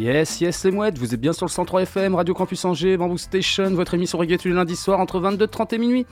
Yes, yes, c'est mouette, vous êtes bien sur le 103 FM, Radio Campus Angers, Bamboo Station, votre émission reggae tous les lundis soirs entre 22h30 et minuit.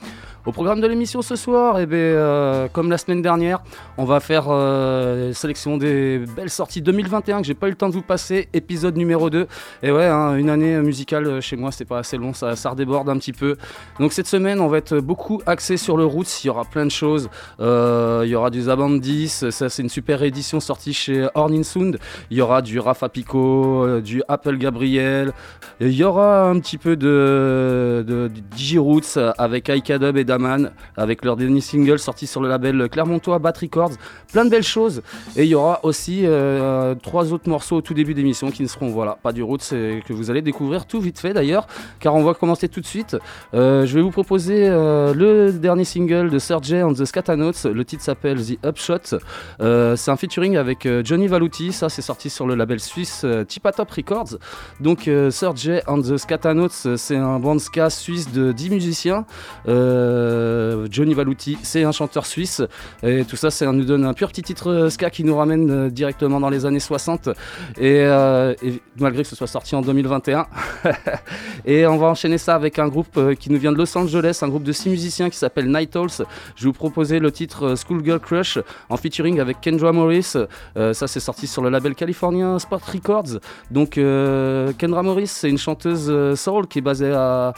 Au programme de l'émission ce soir, eh ben, euh, comme la semaine dernière, on va faire euh, sélection des belles sorties 2021 que j'ai pas eu le temps de vous passer, épisode numéro 2. Et ouais, hein, une année musicale euh, chez moi, c'est pas assez long, ça, ça redéborde un petit peu. Donc cette semaine, on va être beaucoup axé sur le roots, il y aura plein de choses. Euh, il y aura du Zabandis, ça c'est une super édition sortie chez Hornin Sound. Il y aura du Rafa Pico, du Apple Gabriel. Et il y aura un petit peu de, de Digiroots avec Aika Dub et Avec leur dernier single sorti sur le label Clermontois Bat Records. Plein de belles choses. Et il y aura aussi euh, trois autres morceaux au tout début d'émission qui ne seront voilà, pas du roots et que vous allez découvrir tout vite fait d'ailleurs, car on va commencer tout de suite. Euh, je vais vous proposer euh, le dernier single de Serge and the Scatanauts. Le titre s'appelle The Upshot. C'est un featuring avec Johnny Valuti. Ça, c'est sorti sur le label suisse Tipatop Records. Donc, euh, Serge and the Scatanauts, euh, c'est un band ska suisse de 10 musiciens. Johnny Valuti, c'est un chanteur suisse. Et tout ça, ça nous donne un pur petit titre euh, ska qui nous ramène euh, directement dans les années 60. Et, euh, malgré que ce soit sorti en 2021. et on va enchaîner ça avec un groupe euh, qui nous vient de Los Angeles, un group de 6 musiciens qui s'appelle Night Owls. Je vais vous proposer le titre euh, Schoolgirl Crush en featuring avec Kendra Morris. Euh, ça, c'est sorti sur le label californien Sport Records. Donc, euh, Kendra Morris, c'est une chanteuse euh, soul qui est basée à,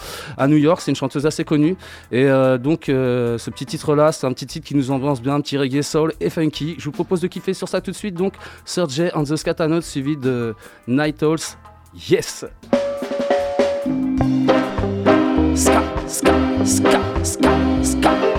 New York. C'est une chanteuse assez connue. Et euh, donc, euh, ce petit titre-là, c'est un petit titre qui nous ambiance bien, un petit reggae soul et funky. Je vous propose de kiffer sur ça tout de suite. Donc, Serge and the Scatanotes suivi de Night Owls. Yes! Ska, ska, ska, ska, ska.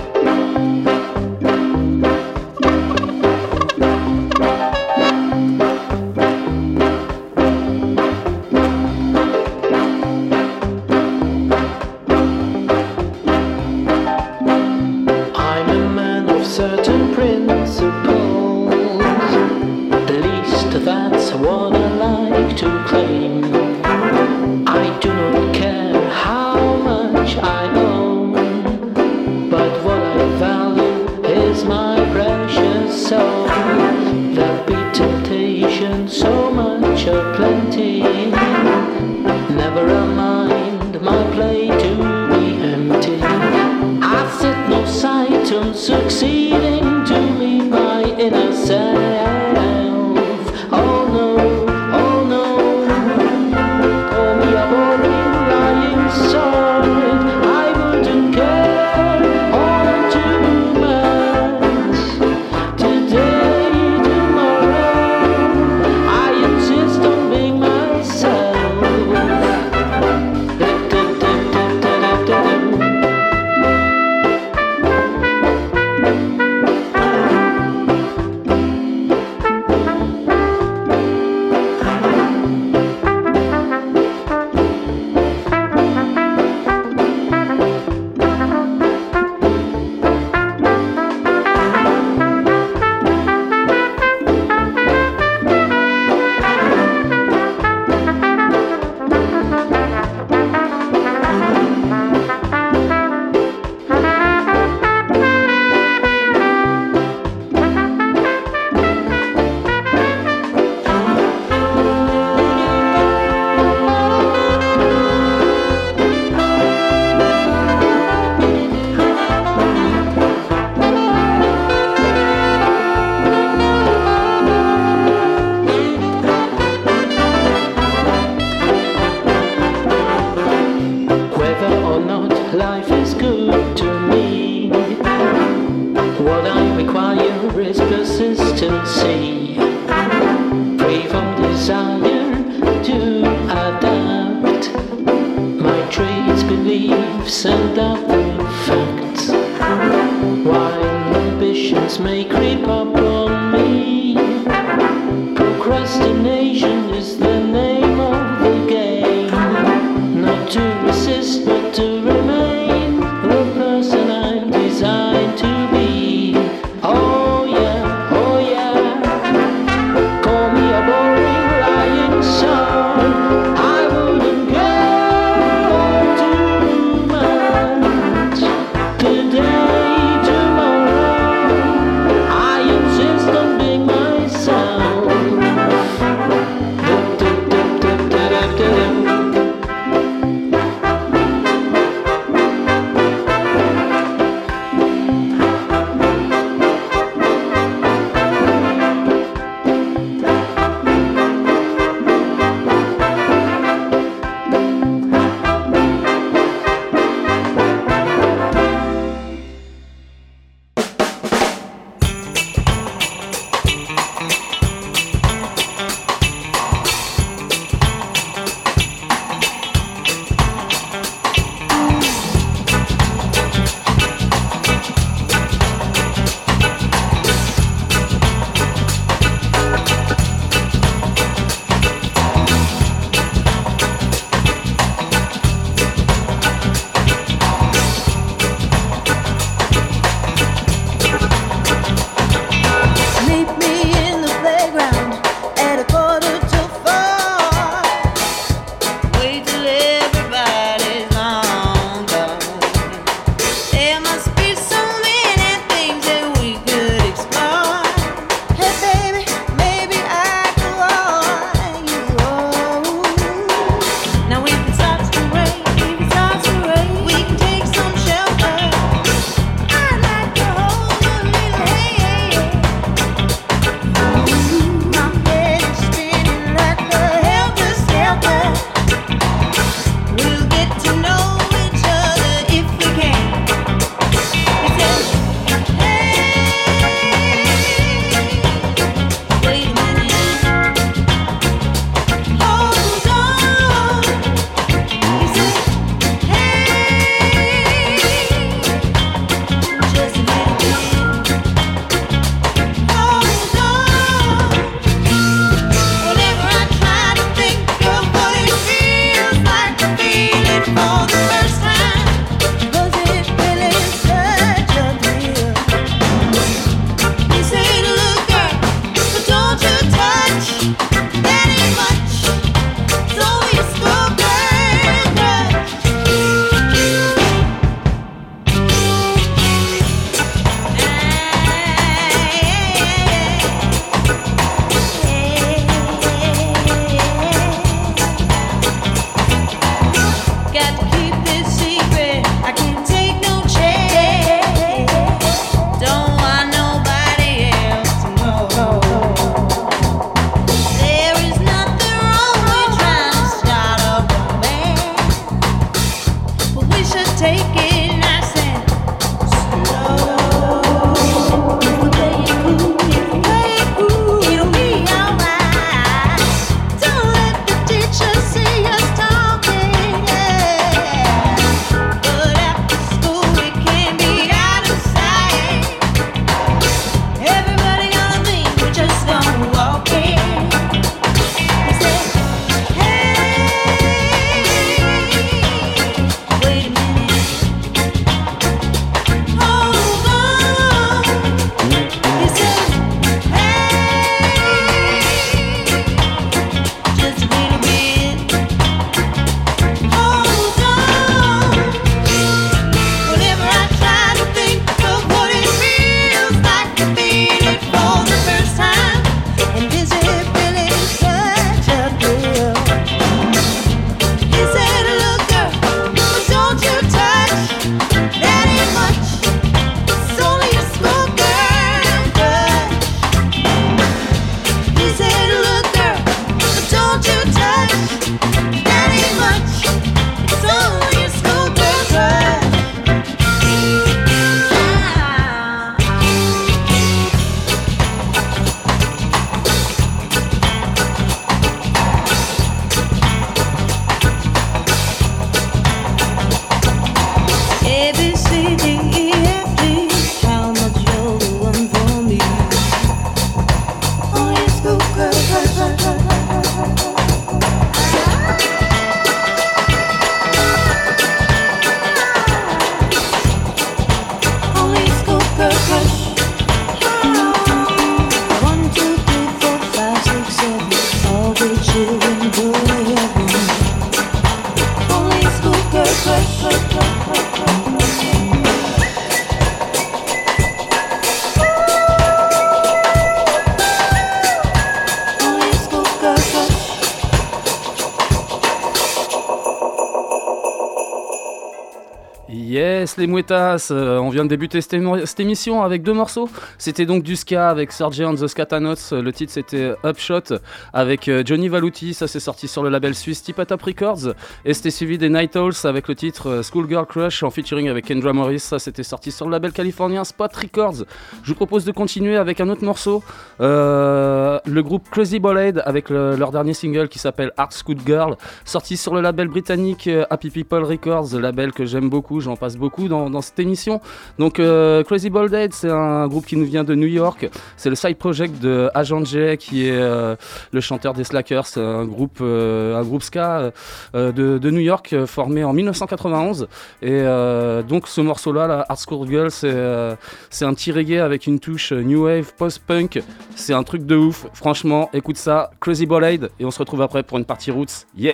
Les Mouettas, euh, on vient de débuter cette, émission avec deux morceaux. C'était donc du ska avec Sergey and the. Le titre c'était Upshot avec euh, Johnny Valuti. Ça c'est sorti sur le label suisse Tipatop Records. Et c'était suivi des Night avec le titre euh, Schoolgirl Crush en featuring avec Kendra Morris. Ça c'était sorti sur le label californien Spot Records. Je vous propose de continuer avec un autre morceau. Euh, le groupe Crazy Ballade avec le- leur dernier single qui s'appelle Art School Girl, sorti sur le label britannique Happy People Records, label que j'aime beaucoup, j'en passe beaucoup dans, dans cette émission. Donc euh, Crazy Ballade, c'est un groupe qui nous de New York, c'est le side project de Agent J qui est euh, le chanteur des Slackers, un groupe, euh, un groupe ska euh, de, New York euh, formé en 1991. Et euh, donc ce morceau-là, là, Art School Girl, c'est euh, un petit reggae avec une touche euh, new wave post-punk. C'est un truc de ouf. Franchement, écoute ça, Crazy Ballade, et on se retrouve après pour une partie roots. Yeah.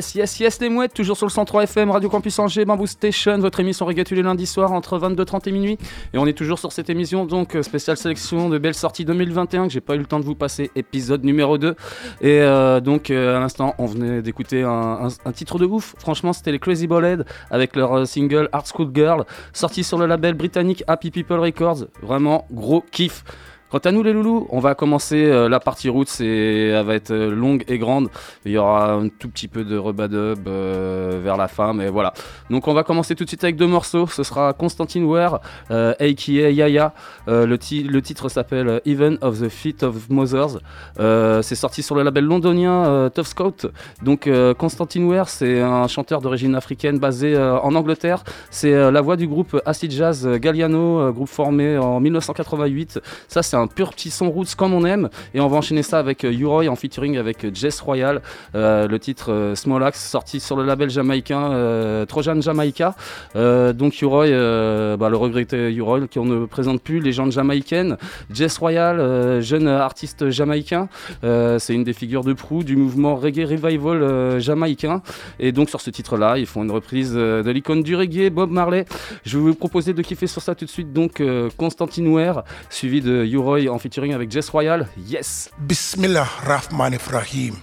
Yes, yes, yes, les mouettes, toujours sur le 103 FM, Radio Campus Angers, Bamboo Station, votre émission reggae tous les lundis entre 22h30 et minuit. Et on est toujours sur cette émission, donc euh, spéciale sélection de belles sorties 2021 que j'ai pas eu le temps de vous passer, épisode numéro 2. Et euh, donc euh, à l'instant, on venait d'écouter un, titre de ouf. Franchement, c'était les Crazy Ballhead avec leur single Art School Girl, sorti sur le label britannique Happy People Records. Vraiment gros kiff. Quant à nous les loulous, on va commencer euh, la partie route, elle va être euh, longue et grande. Il y aura un tout petit peu de rebadub euh, vers la fin, mais voilà. Donc on va commencer tout de suite avec deux morceaux. Ce sera Constantine Ware, aka Yaya. Le, ti- le titre s'appelle Even of the Feet of Mothers. C'est sorti sur le label londonien Tough Scout. Donc Constantine Ware, c'est un chanteur d'origine africaine basé en Angleterre. C'est la voix du groupe Acid Jazz Galliano, groupe formé en 1988. Ça, c'est un pur petit son roots comme on aime. Et on va enchaîner ça avec euh, U-Roy en featuring avec euh, Jess Royal. Euh, le titre Small Axe, sorti sur le label jamaïcain Trojan Jamaica. Donc U-Roy, bah, le regretté U-Roy, qu'on ne présente plus, légende jamaïcaine. Jess Royal, jeune artiste jamaïcain. C'est une des figures de proue du mouvement reggae revival jamaïcain. Et donc sur ce titre-là, ils font une reprise de l'icône du reggae, Bob Marley. Je vais vous proposer de kiffer sur ça tout de suite. Donc Constantine Ware, suivi de U-Roy en featuring avec Jess Royal. Yes! Bismillah Rahman Rahim.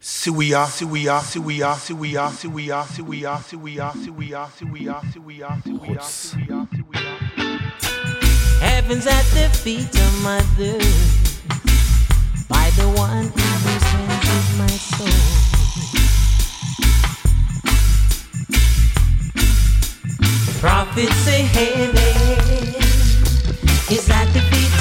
Siwiya, siwiya, siwiya, siwiya, siwiya, siwiya, siwiya, siwiya, siwiya, siwiya, siwiya, siwiya, siwiya. Heaven's at the feet of mother by the one in whose hands is my soul. Prophets say heaven is at the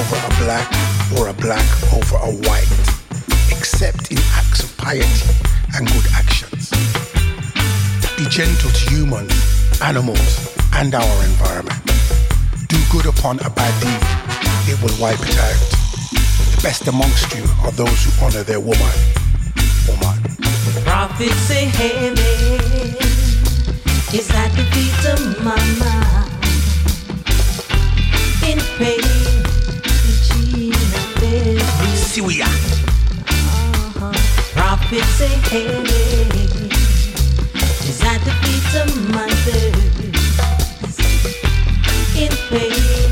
over a black or a black over a white, except in acts of piety and good actions. Be gentle to humans, animals, and our environment. Do good upon a bad deed, it will wipe it out. The best amongst you are those who honor their woman. Woman. prophets say heaven is at the feet of mama in pain bears Siwiya. Prophets say heaven is at the feet of mothers in pain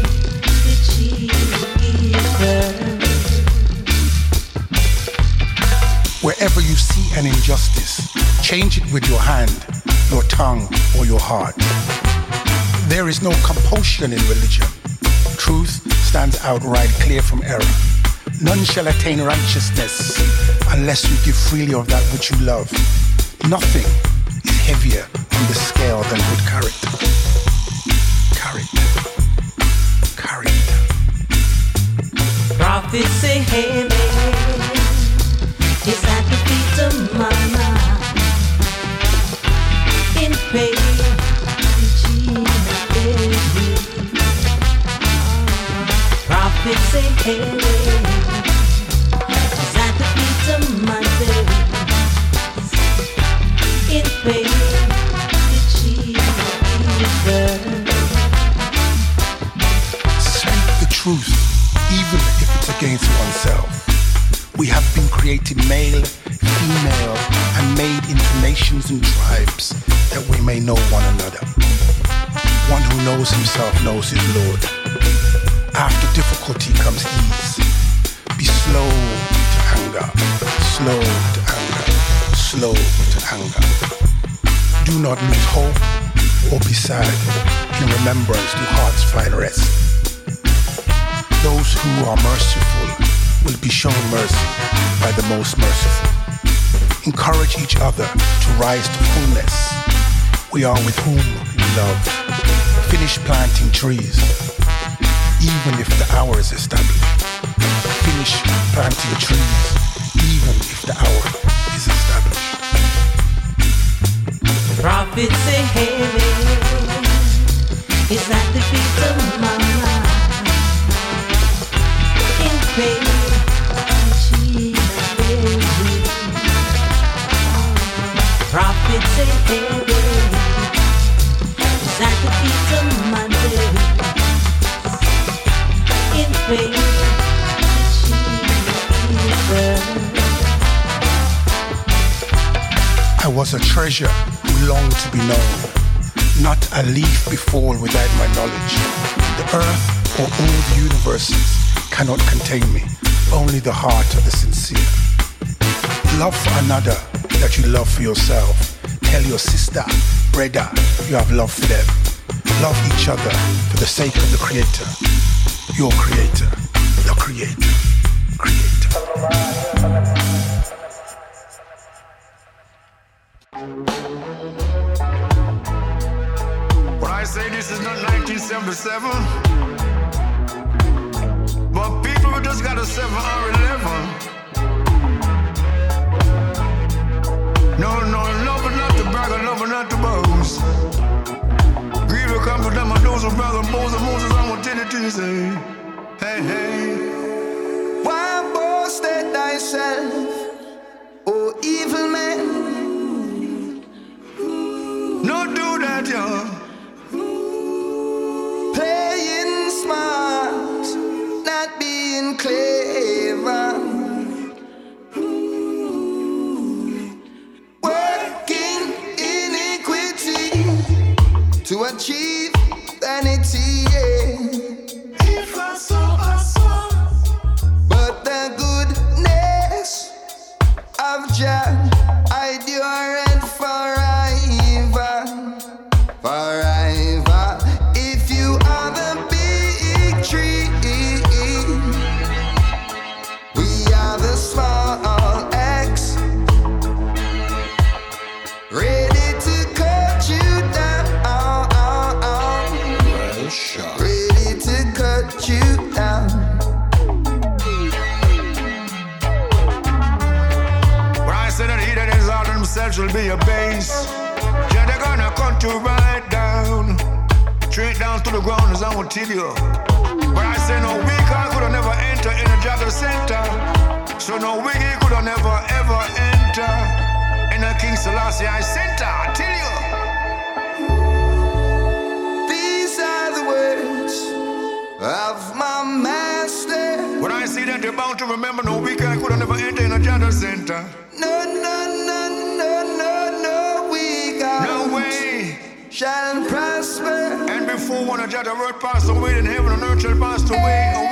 did she give birth Wherever you see an injustice, change it with your hand, your tongue, or your heart. There is no compulsion in religion. Truth stands outright clear from error. None shall attain righteousness unless you give freely of that which you love. Nothing is heavier on the scale than good character. Character. Character. Prophets say heaven and tribes that we may know one another. One who knows himself knows his Lord. After difficulty comes ease. Be slow to anger, slow to anger, slow to anger. Do not lose hope or be sad. In remembrance do hearts find rest. Those who are merciful will be shown mercy by the most merciful encourage each other to rise to fullness. We are with whom we love. Finish planting trees, even if the hour is established. Finish planting trees, even if the hour is established. The prophets say, hey, leaf befall without my knowledge. The earth or all the universes cannot contain me, only the heart of the sincere. Love for another that you love for yourself. Tell your sister, brother, you have love for them. Love each other for the sake of the Creator, your Creator, the Creator, Creator. December But people just got a 7 or 11. No, no, no, but not the brag, no, but not the boast. Grieve will come from them, my doors brother, Moses, Moses, I'm going to tell it to say, hey, hey. Why boast that thyself? Achieve vanity. Yeah. If I saw, I saw. But the goodness of Jah, I and the ground, as I will tell you. But I say no weak I could have never enter in a job center, so no wicked could have never ever enter in a King Selassie I center. I tell you. These are the words of my master. When I see that they're bound to remember no weak I could have never enter in a job center. No, no, no, shall prosper. And before one of the word passed away, then heaven and earth shall pass away.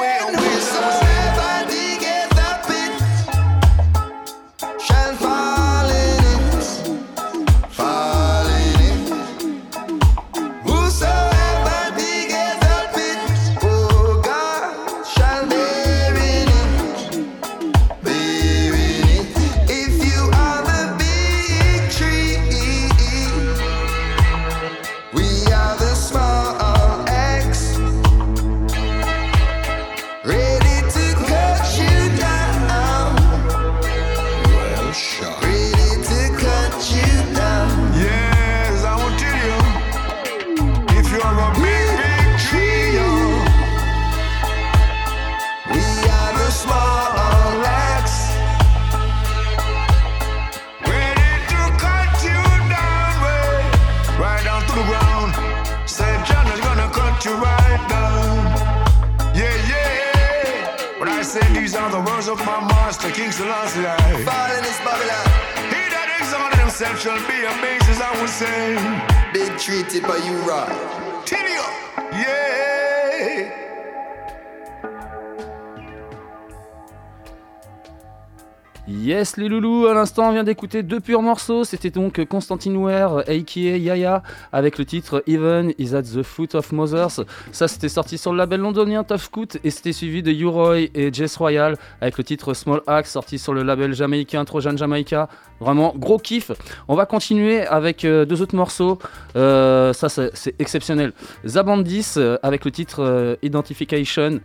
Les loulous, on vient d'écouter deux purs morceaux, c'était donc Constantine Ware, aka Yaya, avec le titre Even is at the foot of Mothers. Ça c'était sorti sur le label londonien Tough Scoot et c'était suivi de U-Roy et Jess Royal avec le titre Small Axe sorti sur le label jamaïcain Trojan Jamaica. Vraiment gros kiff. On va continuer avec euh, deux autres morceaux, Euh, ça c'est exceptionnel. Zabandis euh, avec le titre euh, Identification.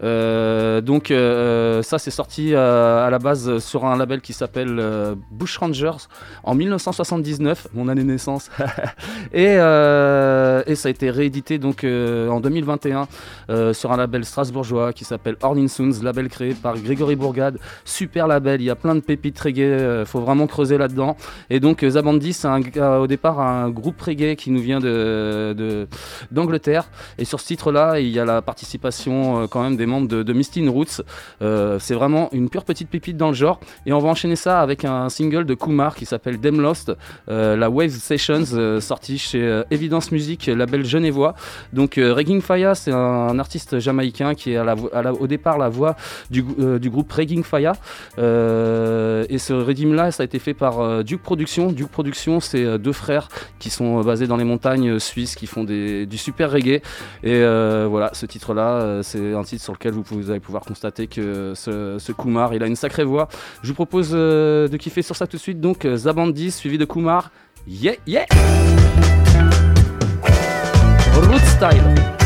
Donc ça c'est sorti à la base sur un label qui s'appelle euh, Rangers en 1979, mon année de naissance. et, euh, et ça a été réédité donc euh, en 2021 euh, sur un label strasbourgeois qui s'appelle Ornin Sounds, label créé par Grégory Bourgade. Super label, il y a plein de pépites reggae, faut vraiment creuser là-dedans. Et donc Zabandi, c'est au départ un groupe reggae qui nous vient de, d'Angleterre. Et sur ce titre-là, il y a la participation quand même des membres de, de Roots. C'est vraiment une pure petite pépite dans le genre. Et on va enchaîner ça avec un single de Kumar qui s'appelle Dem Lost, euh, la Wave Sessions, euh, sortie chez euh, Evidence Music, label genevois. Donc Regging Faya, c'est un, artiste jamaïcain qui est au départ la voix du, groupe Regging Faya. Et ce redeem là, ça a été fait par Duke Productions. Duke Productions, c'est deux frères qui sont basés dans les montagnes suisses, qui font du super reggae. Et voilà, ce titre-là, c'est un titre sur lequel vous, allez pouvoir constater que ce, ce Kumar, il a une sacrée voix. Je vous propose de kiffer sur tout de suite. Donc, euh, Zabandi suivi de Kumar. Yeah, yeah! Root.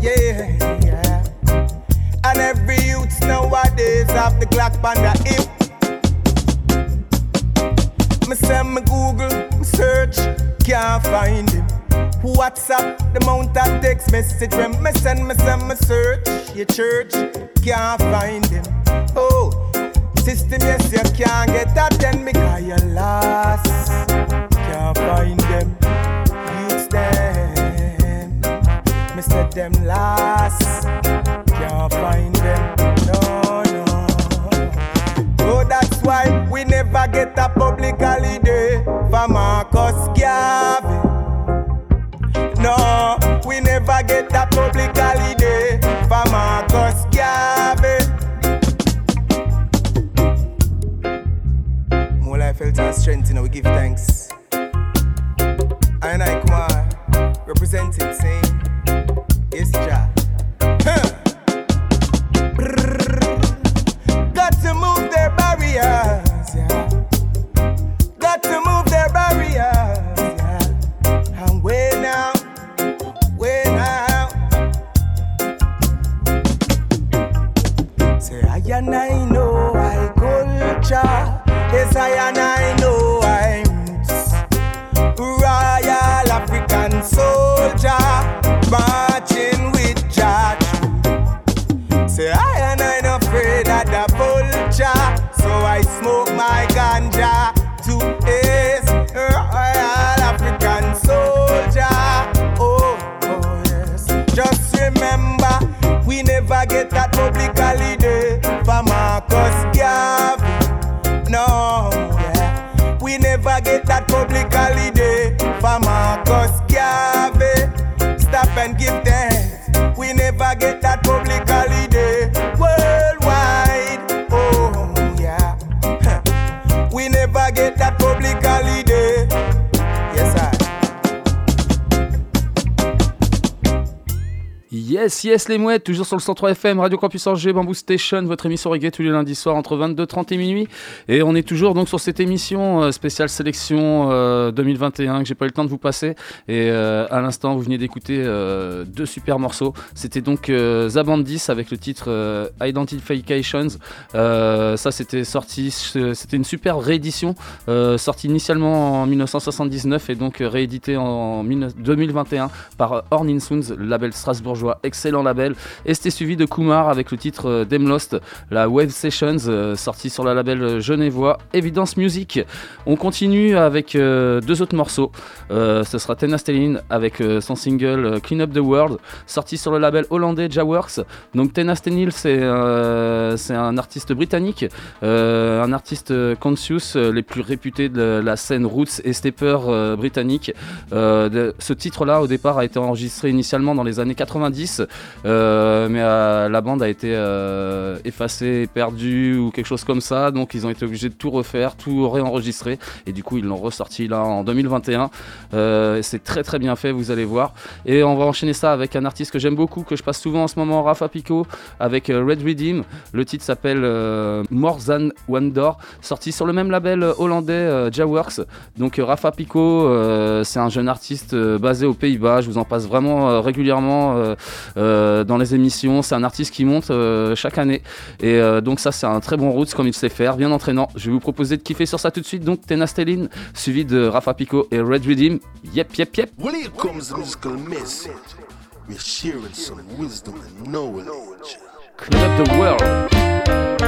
Yeah, yeah. And every youth nowadays have the Glock on the hip. Me send me Google, me search, can't find him. WhatsApp, the amount of text message when me send, me send, me search. Your church, can't find him. Oh, system, yes, you can't get attend because you lost. Can't find them, Me said them last, can't find them. No, no. Oh, that's why we never get a public holiday for Marcus Garvey. No, we never get a public holiday for Marcus Garvey. More life, health, and strength, you know, we give thanks. I and I, Kumar, representing, Yes, les mouettes, toujours sur le 103 FM, Radio Campus Angers, Bamboo Station, votre émission reggae tous les lundis soirs entre 22h30 et minuit. Et on est toujours donc sur cette émission euh, spéciale sélection euh, 2021 que j'ai pas eu le temps de vous passer. Et euh, à l'instant, vous venez d'écouter euh, deux super morceaux. C'était donc euh, Zabandis avec le titre euh, Identifications. Euh, ça, c'était sorti, c'était une super réédition, euh, sortie initialement en 1979 et donc euh, réédité en 19 2021 par Horn in Sounds, label strasbourgeois, excellent label. Et c'était suivi de Kumar avec le titre euh, Dem Lost, la Wave Sessions, euh, sortie sur le label genevois Evidence Music. On continue avec euh, deux autres morceaux. Ce sera Tenastelin avec son single Clean Up the World, sorti sur le label hollandais Jaworks. Donc Tenastelin, c'est un artiste britannique, un artiste conscious, les plus réputés de la scène roots et stepper britannique. Ce titre-là, au départ, a été enregistré initialement dans les années 90, euh, mais euh, la bande a été euh, effacée, perdue ou quelque chose comme ça. Donc ils ont été obligés de tout refaire, tout réenregistrer. Et du coup, ils l'ont ressorti là en 2021. c'est très très bien fait, vous allez voir. Et on va enchaîner ça avec un artiste que j'aime beaucoup, que je passe souvent en ce moment, Rafa Pico, avec Red Redeem. Le titre s'appelle More Than Wonder, sorti sur le même label hollandais Jaworks. Donc Rafa Pico, c'est un jeune artiste basé aux Pays-Bas. Je vous en passe vraiment régulièrement. Euh, dans les émissions. C'est un artiste qui monte euh, chaque année. Et euh, donc ça, c'est un très bon roots comme il sait faire, bien entraînant. Je vais vous proposer de kiffer sur ça tout de suite. Donc Tenastelline, suivi de Rafa Pico et Red Redeem. Yep, yep, yep. The world.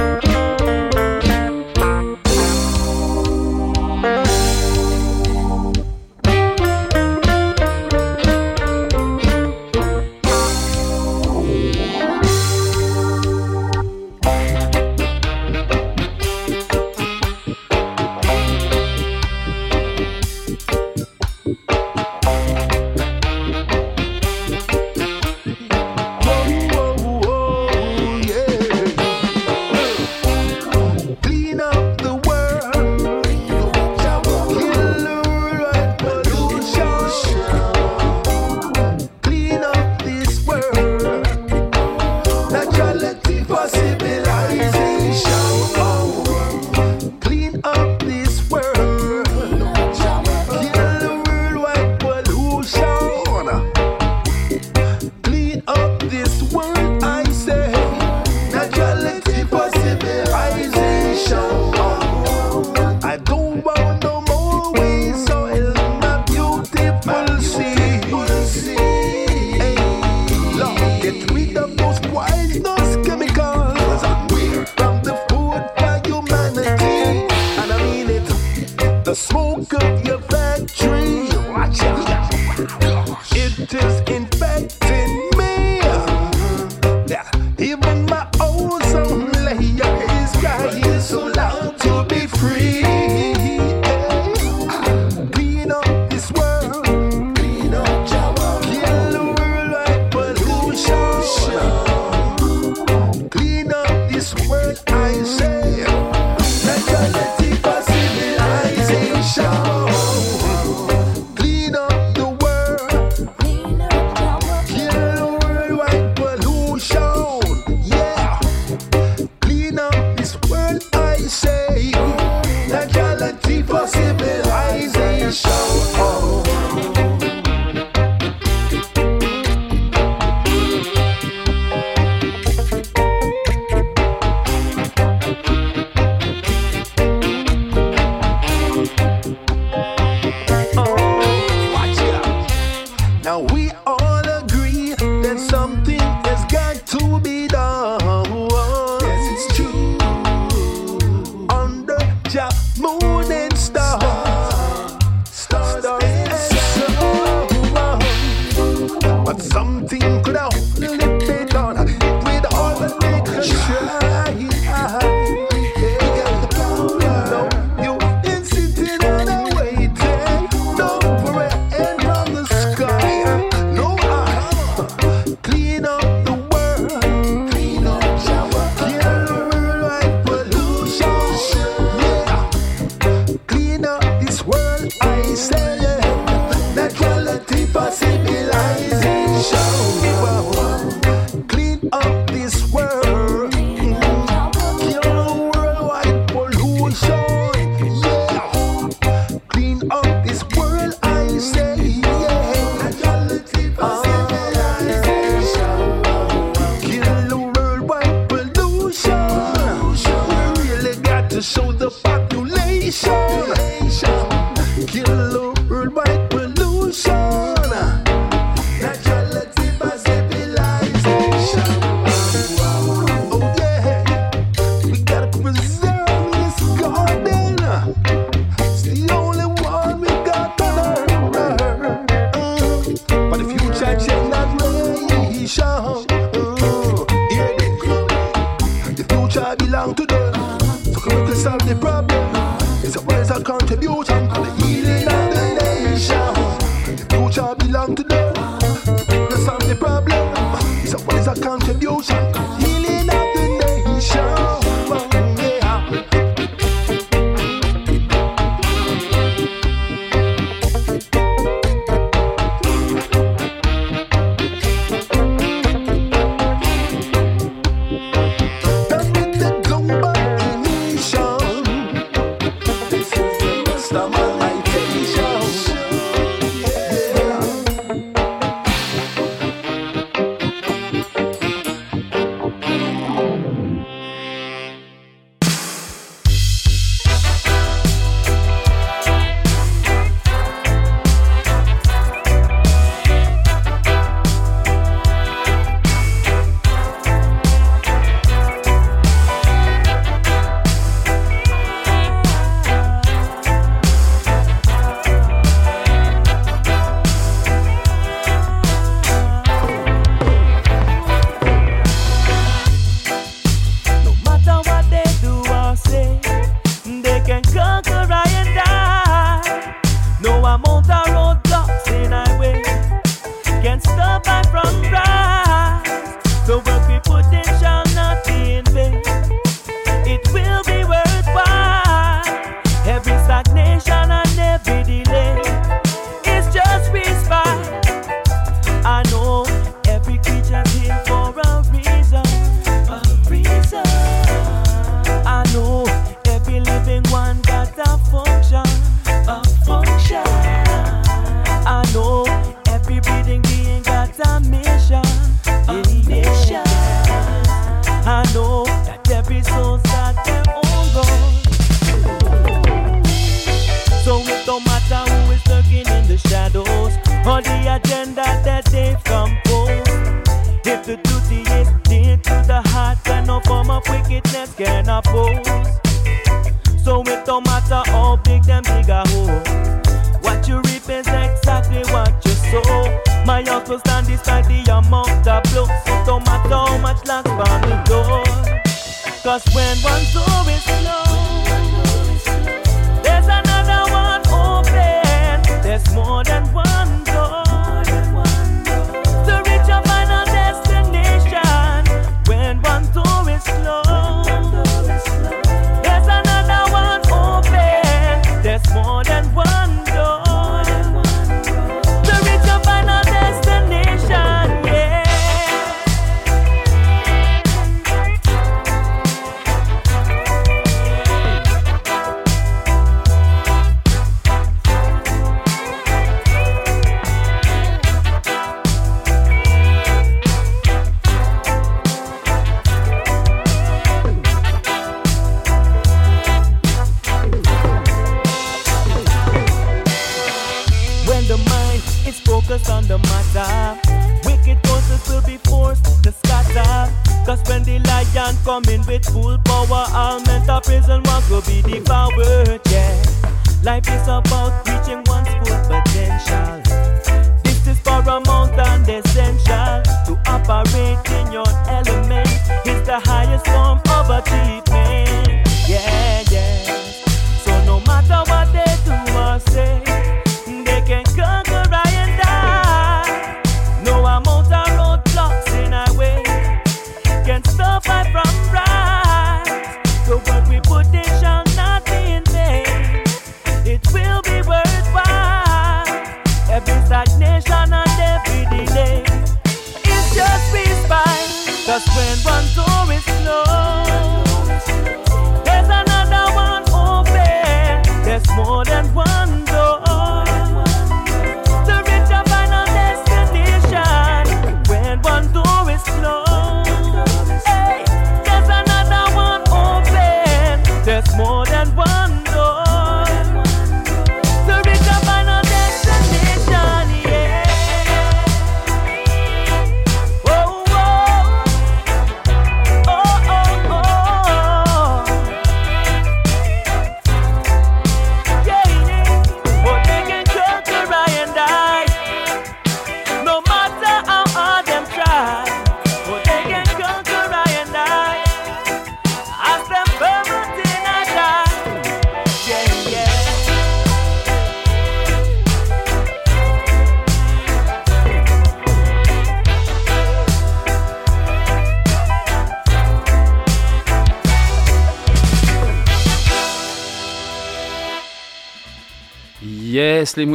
Les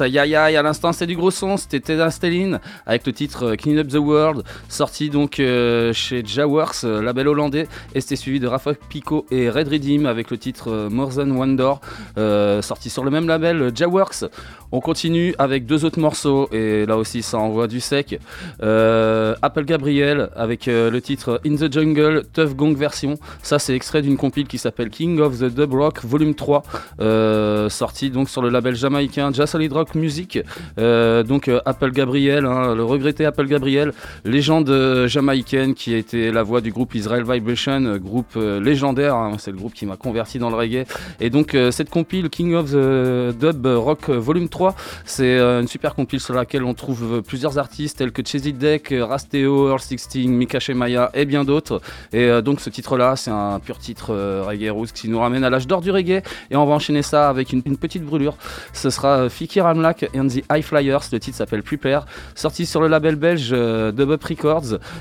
aïe aïe aïe, à l'instant c'est du gros son, c'était Teda Stellin avec le titre euh, Clean Up the World, sorti donc euh, chez Jaworks, euh, label hollandais, et c'était suivi de Rafa Pico et Red Redeem avec le titre euh, More Than Wonder, sorti sur le même label Jaworks. On continue avec deux autres morceaux, et là aussi ça envoie du sec. Apple Gabriel avec le titre In the Jungle, Tough Gong version, ça c'est extrait d'une compile qui s'appelle King of the Dub Rock Volume 3, euh, sorti donc sur le label jamaïcain Jazz Solid Rock Music. Donc Apple Gabriel, hein, le regretté Apple Gabriel, légende euh, jamaïcaine qui a été la voix du groupe Israel Vibration, euh, groupe euh, légendaire, hein, c'est le groupe qui m'a converti dans le reggae. Et donc cette compile King of the Dub Rock Volume 3, c'est une super compile sur laquelle on trouve plusieurs artistes tels que Chesy Deck, Rasteo, Earl 16, Mika Shemaya et bien d'autres. Et donc ce titre-là, c'est un pur titre reggae roots qui nous ramène à l'âge d'or du reggae. Et on va enchaîner ça avec une, petite brûlure. Ce sera euh, Fiki Ramlak and the High Flyers. Le titre s'appelle Prepare, sorti sur le label belge Dub Up Records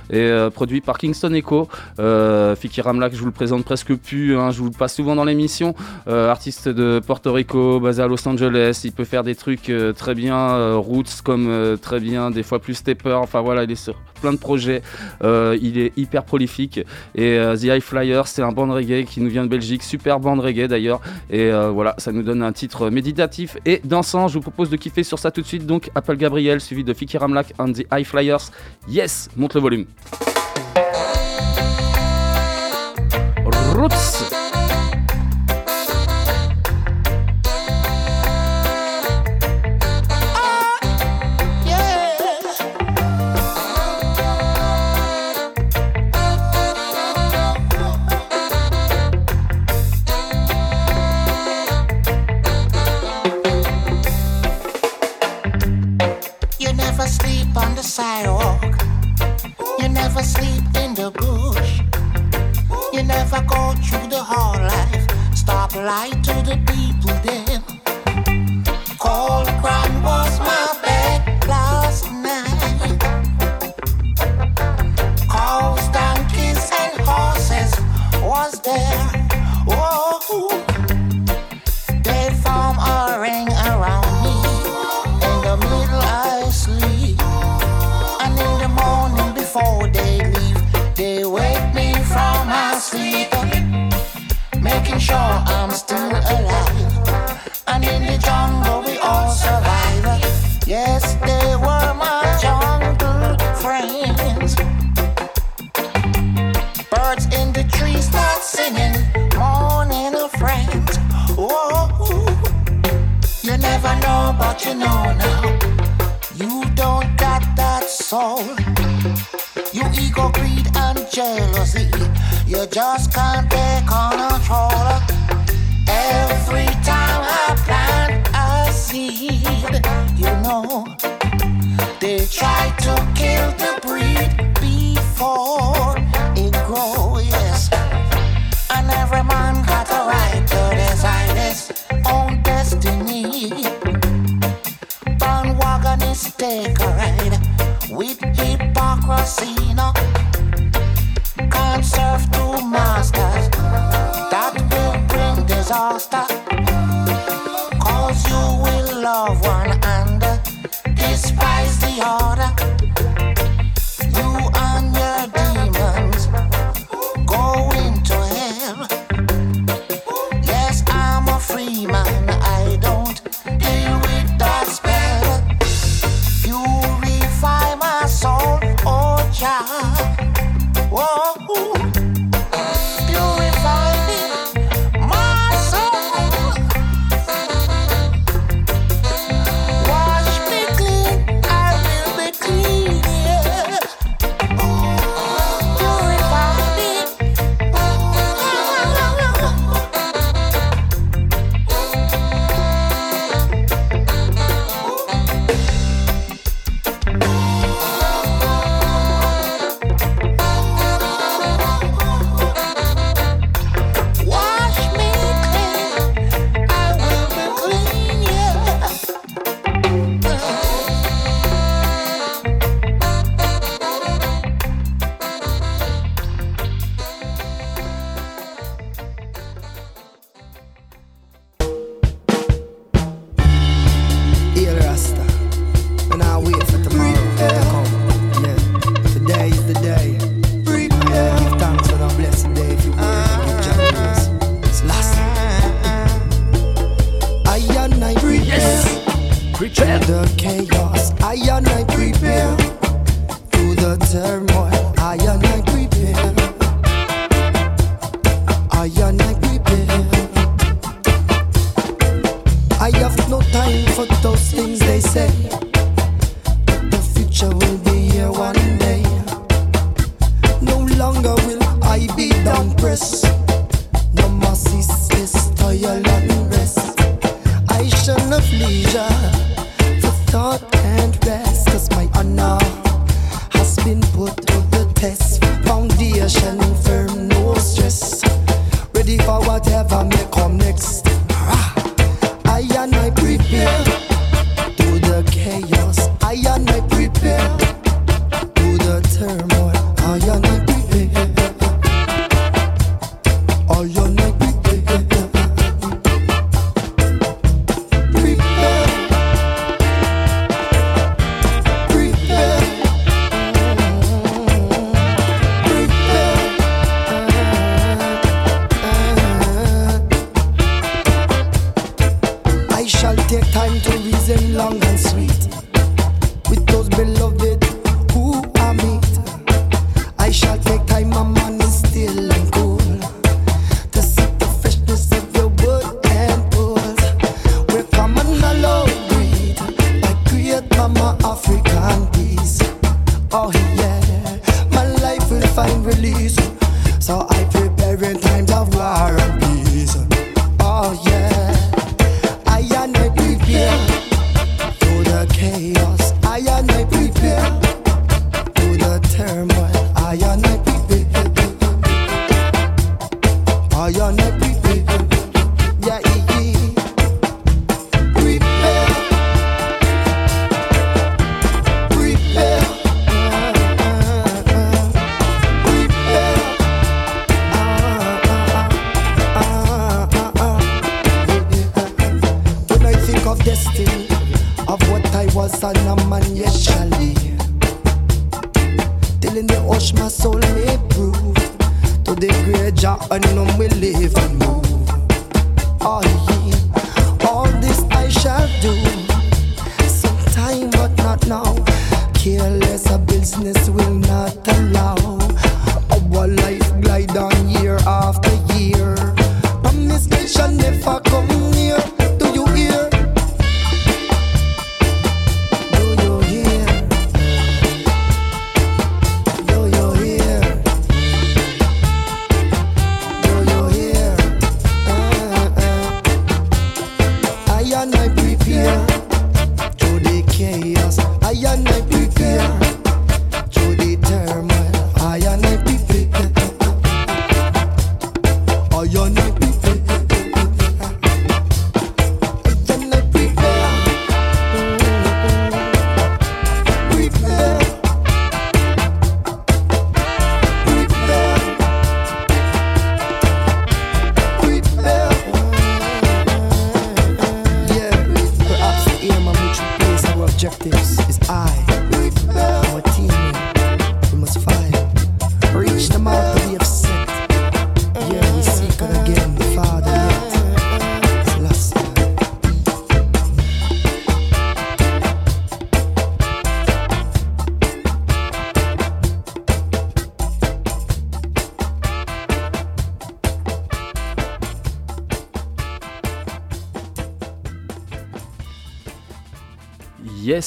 et euh, produit par Kingston Echo. Euh, Fiki Ramlak, je vous le présente presque plus, hein, je vous le passe souvent dans l'émission. Euh, artiste de Porto Rico, basé à Los Angeles. Il peut faire des trucs très bien roots comme très bien des fois plus stepper. Enfin voilà, il est sur plein de projets. Euh, il est hyper prolifique. Et euh, The High Flyers, c'est un band reggae qui nous vient de Belgique, super band reggae d'ailleurs. Et euh, voilà, ça nous donne un titre méditatif et dansant. Je vous propose de kiffer sur ça tout de suite. Donc Apple Gabriel, suivi de Fiki Ramlak and The High Flyers. Yes, monte le volume. Roots.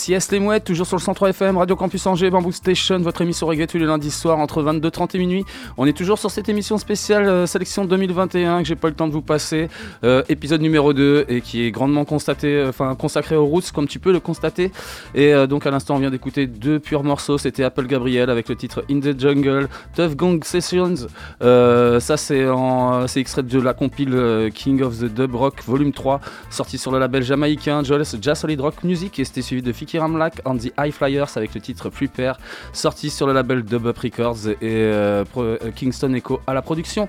Yes, les mouettes, toujours sur le 103 FM, Radio Campus Angers, Bamboo Station, votre émission reggae tous les lundis entre 22h30 et minuit. On est toujours sur cette émission spéciale euh, sélection 2021 que j'ai pas le temps de vous passer, euh, épisode numéro 2 et qui est grandement constaté, euh, consacré aux roots comme tu peux le constater. Et donc à l'instant on vient d'écouter deux purs morceaux, c'était Apple Gabriel avec le titre In the Jungle, Tough Gong Sessions. Ça c'est extrait de la compile King of the Dub Rock Volume 3, sorti sur le label jamaïcain Jazz Solid Rock Music et c'était suivi de Fiki Ramlak and the High Flyers avec le titre Prepare, sorti sur le label Dub Records et euh, euh, Kingston Echo à la production.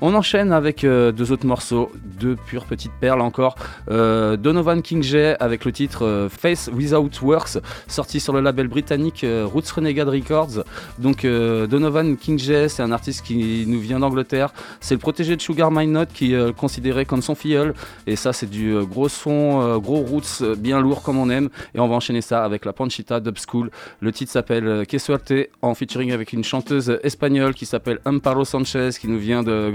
On enchaîne avec euh, deux autres morceaux, deux pures petites perles encore. Euh, Donovan King avec le titre euh, Face Without Works, sorti sur le label britannique Roots Renegade Records. Donc Donovan King J, c'est un artiste qui nous vient d'Angleterre. C'est le protégé de Sugar My Note qui est considéré comme son filleul. Et ça, c'est du gros son, gros roots, bien lourd comme on aime. Et on va enchaîner ça avec la Panchita Dub School. Le titre s'appelle Que Suerte, en featuring avec une chanteuse espagnole qui s'appelle Amparo Sanchez, qui nous vient de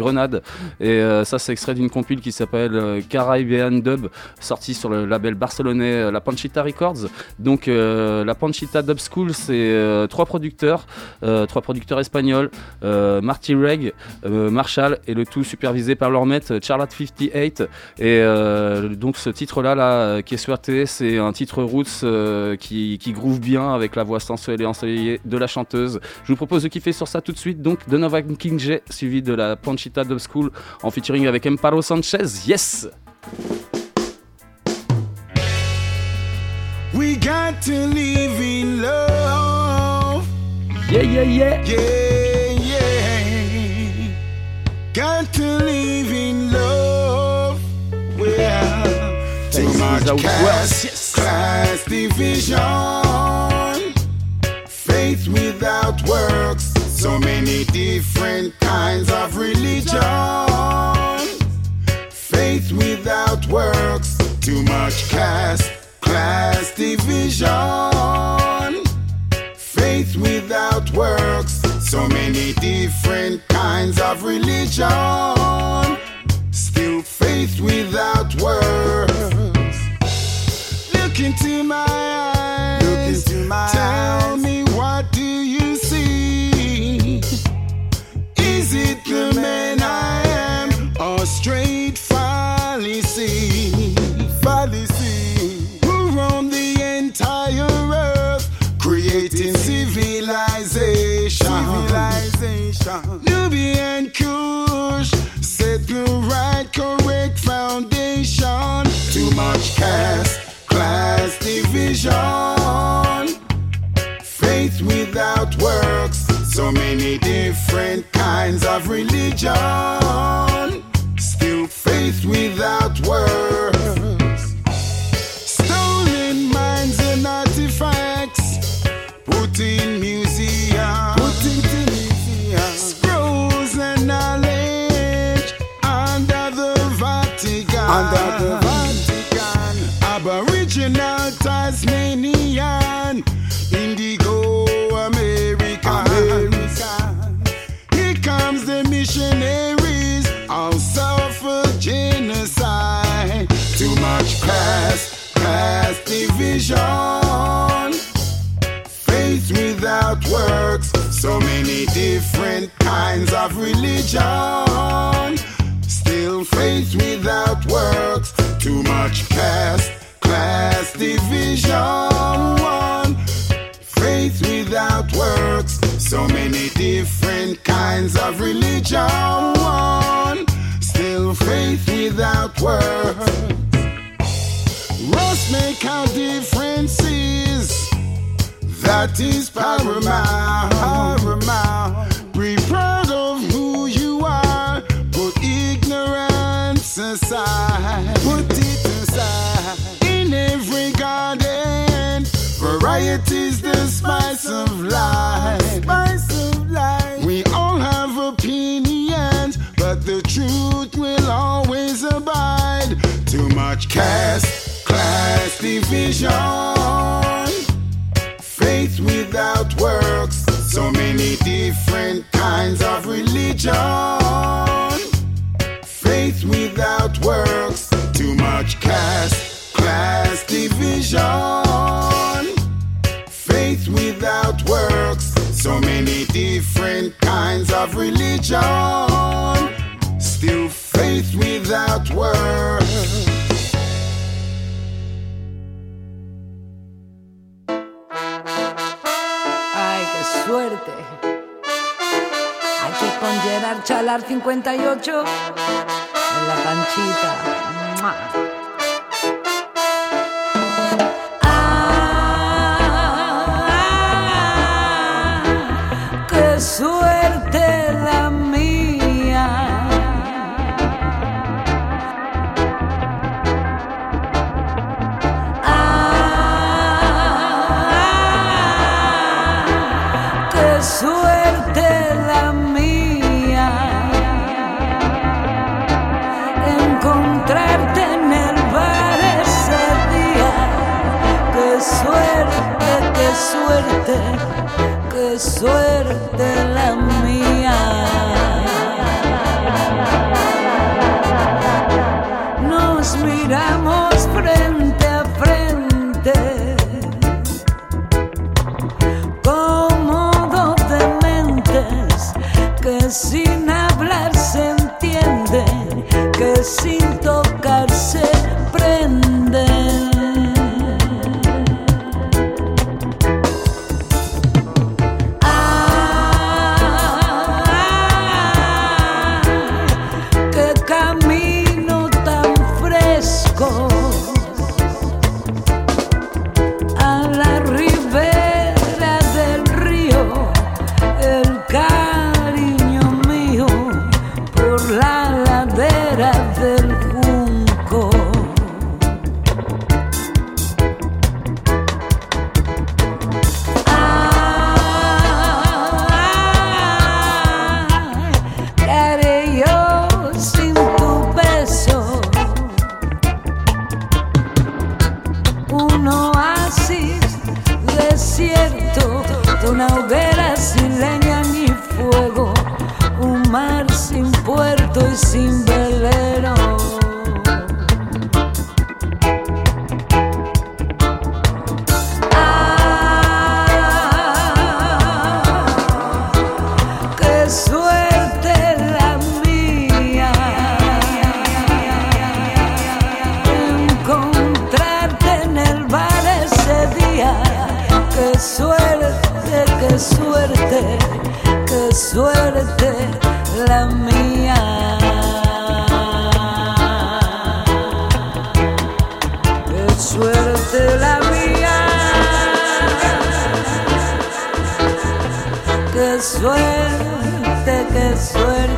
Et euh, ça, c'est extrait d'une compile qui s'appelle euh, Caribbean Dub, sortie sur le label barcelonais euh, La Panchita Records. Donc, la Panchita Dub School, c'est trois producteurs, trois producteurs espagnols, Marty Reg, Marshall, et le tout supervisé par leur maître Charlotte 58. Et donc, ce titre-là, là, qui est suerté, c'est un titre roots qui, groove bien avec la voix sensuelle et ensoleillée de la chanteuse. Je vous propose de kiffer sur ça tout de suite. Donc, Donovan King J, suivi de la Panchita Dub School en featuring avec Amparo Sanchez. Yes! We got to live in love. Yeah, yeah, yeah. Yeah, yeah. Got to live in love. Well, too much class, works, class division. Faith without works. So many different kinds of religion. Faith without works. Too much caste, class division. Faith without works. So many different kinds of religion. Still faith without works. Look into my Faith without works. So many different kinds of religion. Still faith without works. So many different kinds of religion. Still faith without works. Too much caste, class division. One. Faith without works, so many different kinds of religion. One. Still faith without works. Must make our differences. That is paramount. paramount. Be proud of who you are. Put ignorance aside. Put it aside. In every garden, variety is the spice of life. Spice of life. We all have opinions, but the truth will always abide. Too much caste, class division. Faith without works, so many different kinds of religion. Faith without works, too much caste, class division. Faith without works, so many different kinds of religion. Still faith without works. Chalar 58 en la panchita. ¡Mua! Suerte, qué suerte la mía.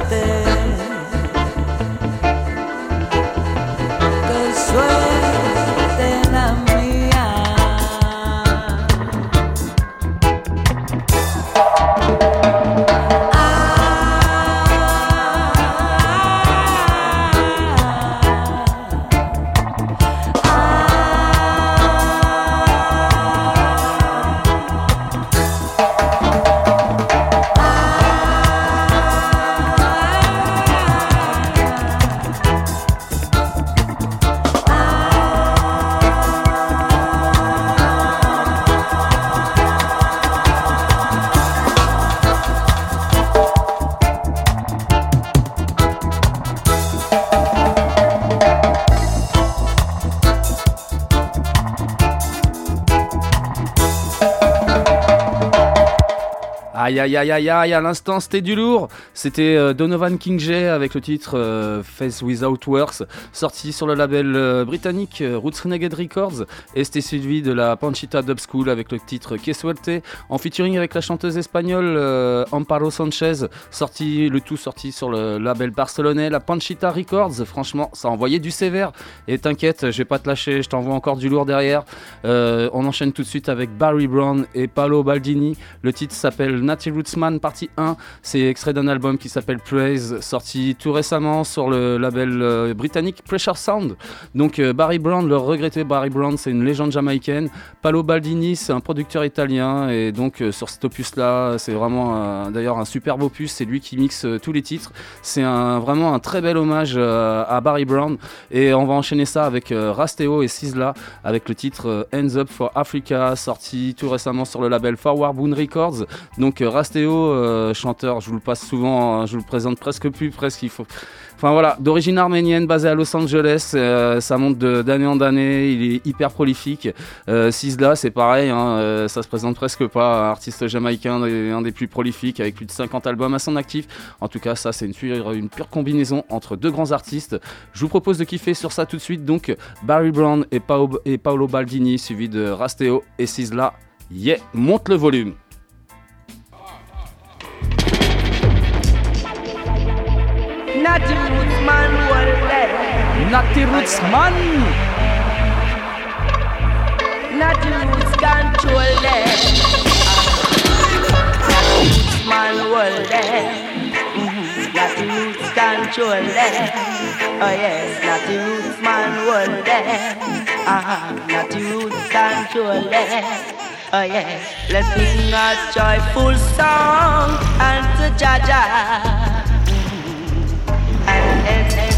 there. Aïe aïe aïe aïe aïe, à l'instant c'était du lourd. C'était euh, Donovan King J avec le titre euh, Face Without Works, sorti sur le label euh, britannique Roots Renegade Records. Et c'était suivi de la Panchita Dub School avec le titre Que Suerte, en featuring avec la chanteuse espagnole Amparo Sanchez, sorti, le tout sorti sur le label barcelonais, la Panchita Records. Franchement, ça envoyait du sévère. Et t'inquiète, je vais pas te lâcher, je t'envoie encore du lourd derrière. On enchaîne tout de suite avec Barry Brown et Paolo Baldini. Le titre s'appelle Natty Rootsman partie 1. C'est extrait d'un album qui s'appelle Praise, sorti tout récemment sur le label euh, britannique Pressure Sound. Donc euh, Barry Brown, le regretté Barry Brown, c'est une légende jamaïcaine. Paolo Baldini, c'est un producteur italien. Et donc euh, sur cet opus-là, c'est vraiment d'ailleurs un superbe opus. C'est lui qui mixe tous les titres. C'est vraiment un très bel hommage à Barry Brown. Et on va enchaîner ça avec Rasteo et Sizzla avec le titre Hands Up for Africa, sorti tout récemment sur le label Forward Boon Records. Donc Rasteo, euh, chanteur, je vous le passe souvent, hein, je vous le présente presque plus, presque il faut. Enfin voilà, d'origine arménienne, basé à Los Angeles, euh, ça monte d'année en année, il est hyper prolifique. Euh, Sizzla, c'est pareil, hein, ça se présente presque pas, artiste jamaïcain, un des- plus prolifiques, avec plus de 50 albums à son actif. En tout cas, ça c'est une, pure- une pure combinaison entre deux grands artistes. Je vous propose de kiffer sur ça tout de suite, donc Barry Brown et, Pao- et Paolo Baldini, suivi de Rasteo et Sizzla. Yeah, monte le volume. Natty Roots man well there. Natty Roots man. Natty Roots control there. Natty Roots man well there. Mhm. Natty Roots control there. Oh yes, Natty Roots man well there. Ah, Natty Roots control there. Oh yes, let's sing a joyful song unto Jaja and, and, and.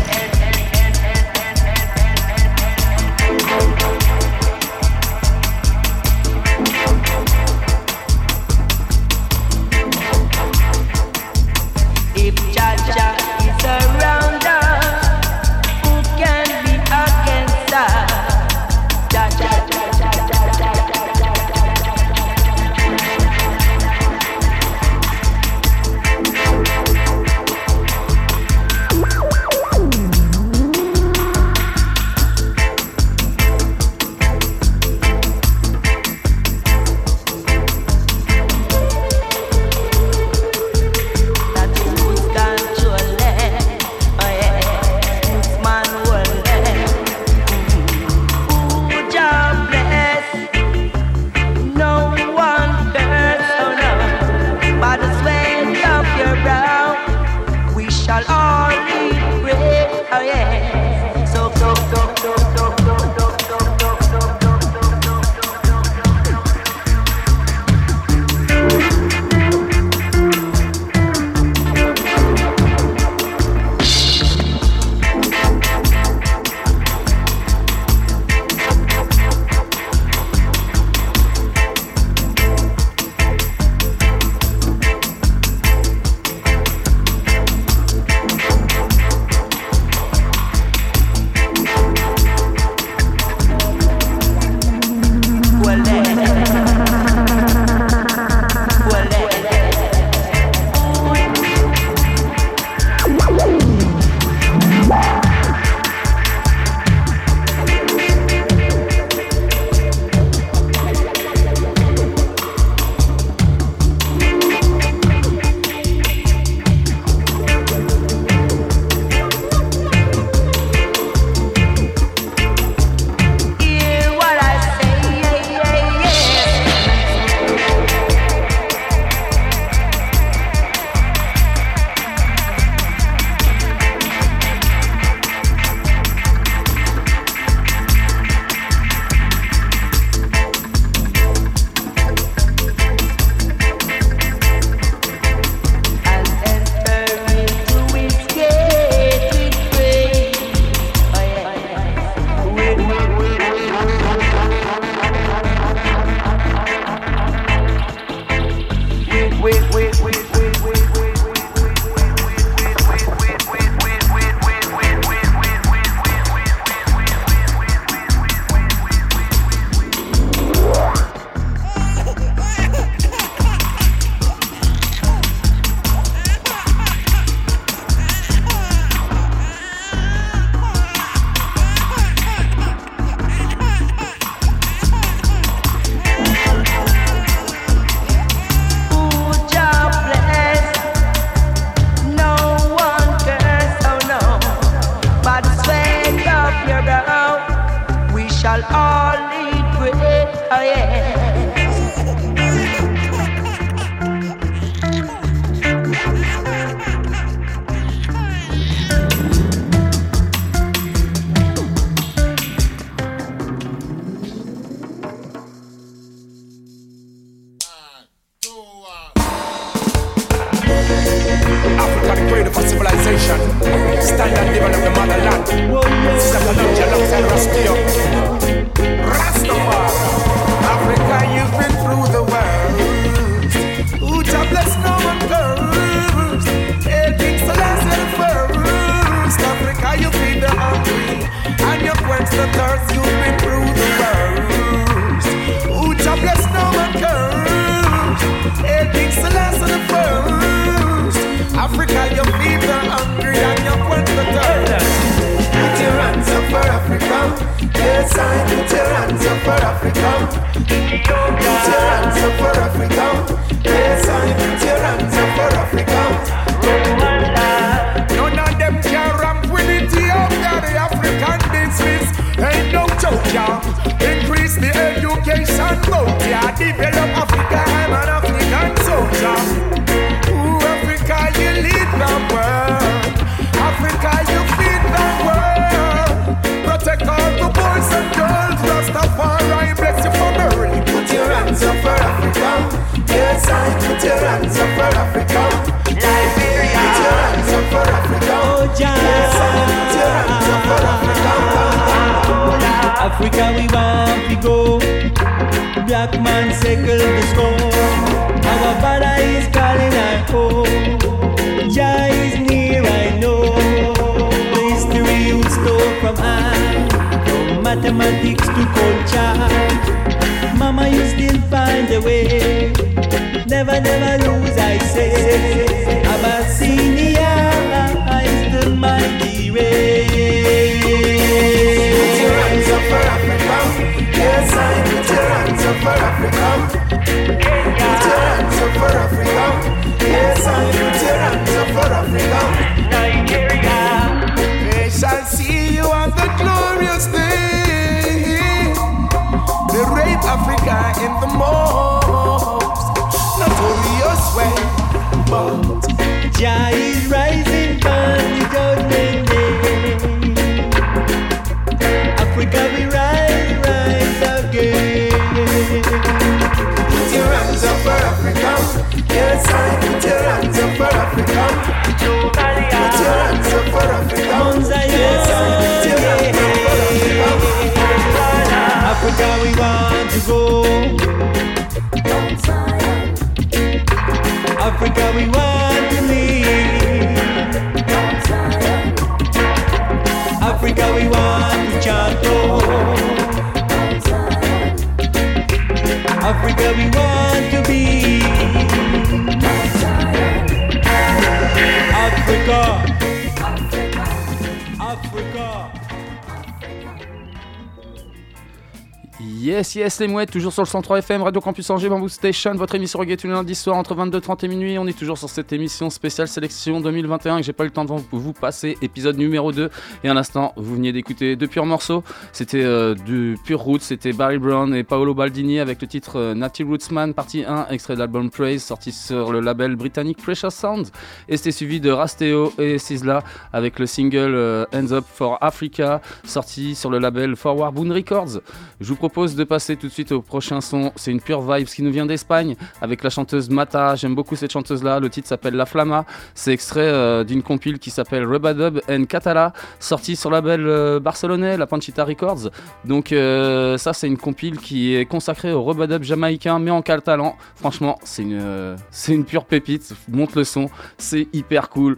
Yes, yes, les mouettes, toujours sur le 103 FM, Radio Campus Angers, Bamboo Station, votre émission reggae tous les lundis soir entre 22h30 et minuit. On est toujours sur cette émission spéciale sélection 2021 que j'ai pas eu le temps de vous passer, épisode numéro 2. Et un instant, vous veniez d'écouter deux purs morceaux. C'était euh, du pur roots, c'était Barry Brown et Paolo Baldini avec le titre euh, Natty Rootsman, partie 1, extrait de l'album Praise, sorti sur le label britannique Precious Sounds. Et c'était suivi de Rasteo et Sizzla avec le single euh, Hands Up for Africa, sorti sur le label Forward Boon Records. Je vous propose de passer tout de suite au prochain son. C'est une pure vibe qui nous vient d'Espagne avec la chanteuse Mata. J'aime beaucoup cette chanteuse là. Le titre s'appelle La Flama. C'est extrait euh, d'une compile qui s'appelle Rubadub and Catala, sortie sur le label euh, barcelonais, la Panchita Records. Donc euh, ça, c'est une compile qui est consacrée au Rubadub jamaïcain, mais en catalan. Franchement, c'est une, c'est une pure pépite. Monte le son, c'est hyper cool.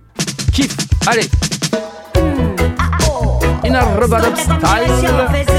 Kiff. Allez. In a style.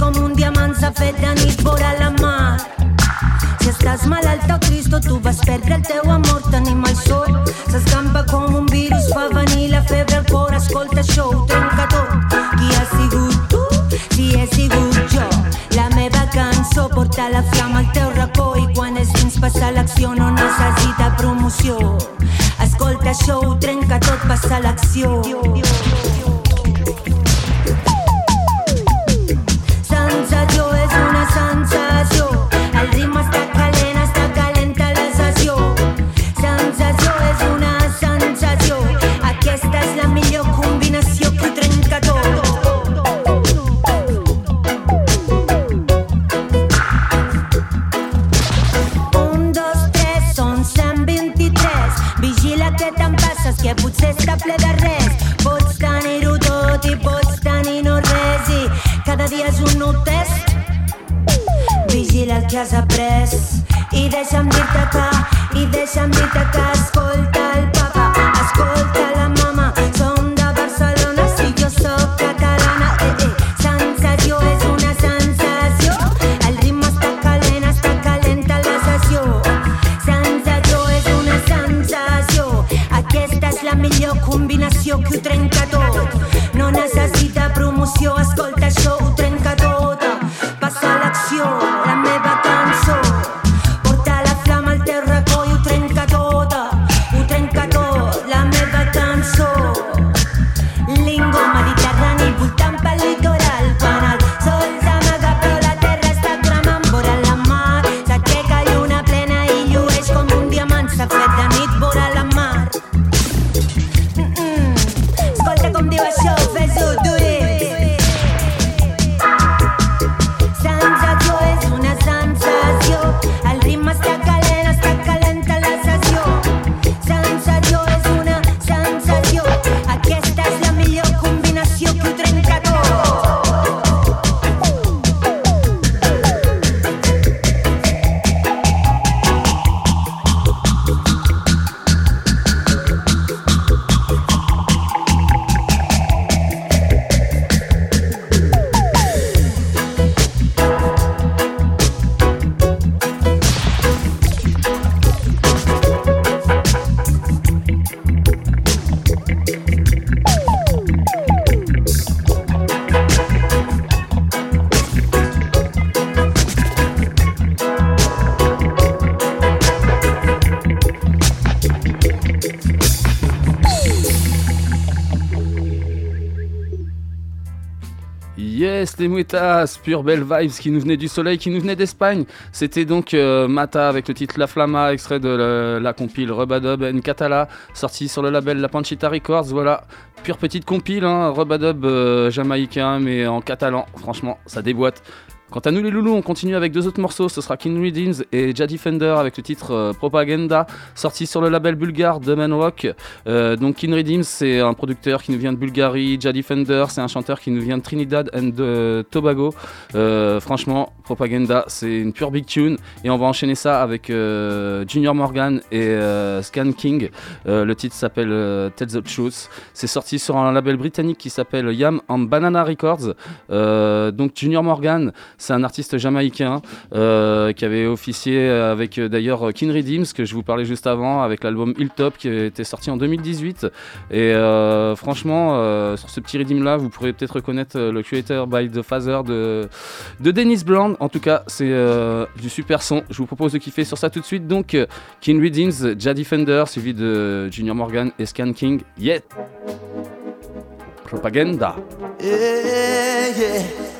com un diamant. S'ha fet de nit vora la mar. Si estàs malalt a Cristo, tu vas perdre el teu amor, tenim el sol. S'escampa com un virus, fa venir la febre al cor, escolta això, ho trenca tot. Qui ha sigut tu? Si he sigut jo. La meva cançó porta la flama al teu racó i quan és dins passa l'acció no necessita promoció. escolta això, ho trenca tot, passa l'acció. Que potser està ple de res. Cada dia és un nou test. Vigila el que has après. I deixa'm dir-te que, i deixa'm dir-te que escolta el papa, escolta la mama. Som de Barcelona, si jo sóc catalana. Eh, eh. Sensació és una sensació. El ritme està calent, està calenta la sessió. Sensació és una sensació. Aquesta és la millor combinació que ho trenca Pure belle vibes qui nous venaient du soleil, qui nous venaient d'Espagne. C'était donc euh, Mata avec le titre La Flama, extrait de la, la compile Rubadub en Catala, sorti sur le label La Panchita Records. Voilà, pure petite compile, hein, euh, jamaïcain, mais en catalan. Franchement, ça déboîte. Quant à nous les loulous, on continue avec deux autres morceaux, ce sera King Readings et Jaddy Fender avec le titre euh, Propaganda, sorti sur le label bulgare The Man Rock. Euh, donc King Readings, c'est un producteur qui nous vient de Bulgarie, Jaddy Fender, c'est un chanteur qui nous vient de Trinidad and Tobago. Euh, franchement, Propaganda, c'est une pure big tune et on va enchaîner ça avec Junior Morgan et Scan King. Le titre s'appelle Tell the Truth. C'est sorti sur un label britannique qui s'appelle Yam and Banana Records. Donc Junior Morgan, c'est un artiste jamaïcain euh, qui avait officié avec euh, d'ailleurs King Redeems que je vous parlais juste avant avec l'album Hilltop qui était sorti en 2018 et euh, franchement sur ce petit redeem là vous pourrez peut-être reconnaître le Creator by the Father de, de Dennis Brown. En tout cas c'est du super son. Je vous propose de kiffer sur ça tout de suite. Donc King Redeems, Jaddy Fender suivi de Junior Morgan et Scan King. Yeah. Propaganda. Yeah, yeah.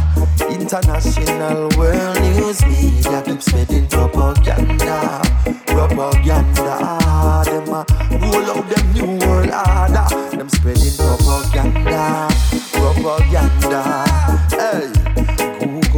International world news media keep spreading propaganda, propaganda. Them a roll out them new world order. Them spreading propaganda, propaganda.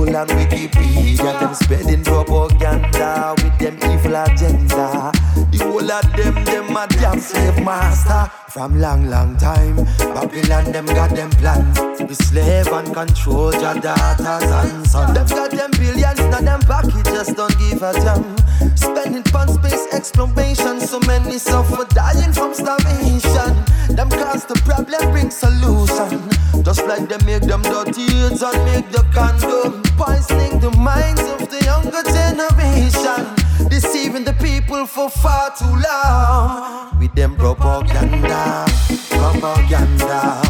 Google and Wikipedia, them spreading propaganda with them evil agenda. The whole of them, them a damn slave master. From long, long time, Babylon them got them plan. We slave and control your daughters and sons. Them got them billions, now them pocket just don't give a damn. Spending fun space exploration, so many suffer dying from starvation. Them cause the problem, bring solution. Just like they make them dirty and make the condom poisoning the minds of the younger generation. deceiving the people for far too long. With them propaganda, propaganda.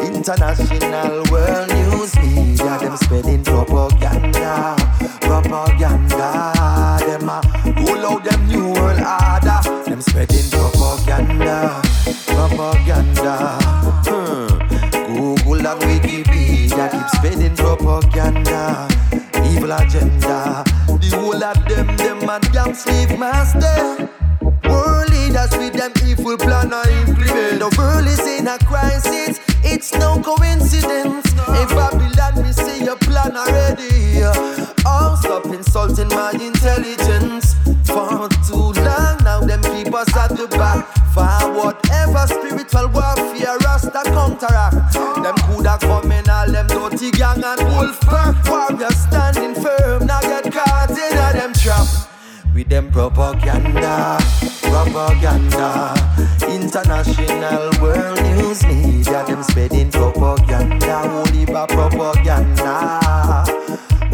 International world news media, them spreading propaganda, propaganda. Them a roll out them new world order, them spreading propaganda, propaganda. Hmm. Wikipedia keep spreading propaganda, evil agenda. The whole of them, them and gang slave master. World leaders with them evil plan I implement. The world is in a crisis. It's no coincidence. In Babylon, we see a plan already. Oh, stop insulting my intelligence. For too long now, them keep us at the back. For whatever spiritual warfare us that counteract. Them coulda come in them dirty gang and wolf pack. Warriors standing firm, now get caught in a them trap with them propaganda, propaganda. International world news media, them spreading propaganda, holy propaganda.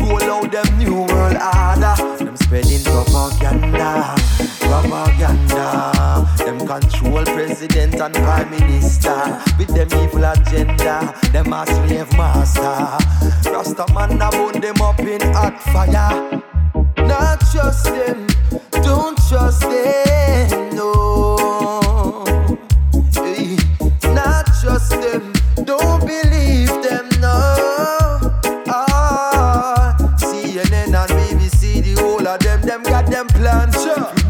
Roll out them new world order, them spreading propaganda, propaganda. Them control president and prime minister with them evil agenda. Them a slave master. Rasta man a burn them up in hot fire. Not trust them, don't trust them, no. Not trust them, don't believe them, of them, them got them plans. We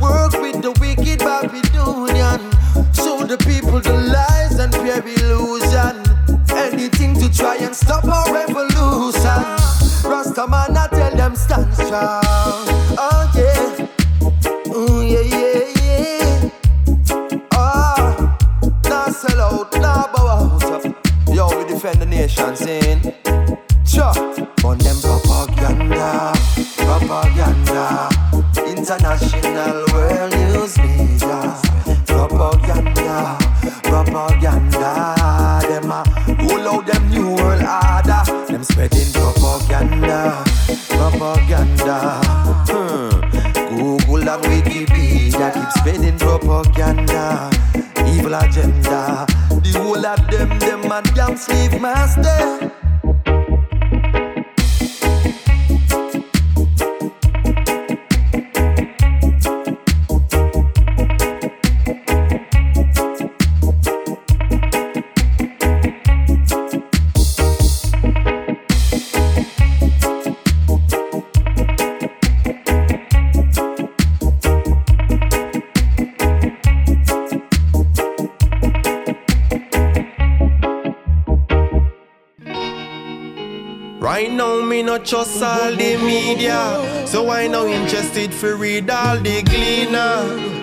trust all the media, so I now interested for read all the gleaner.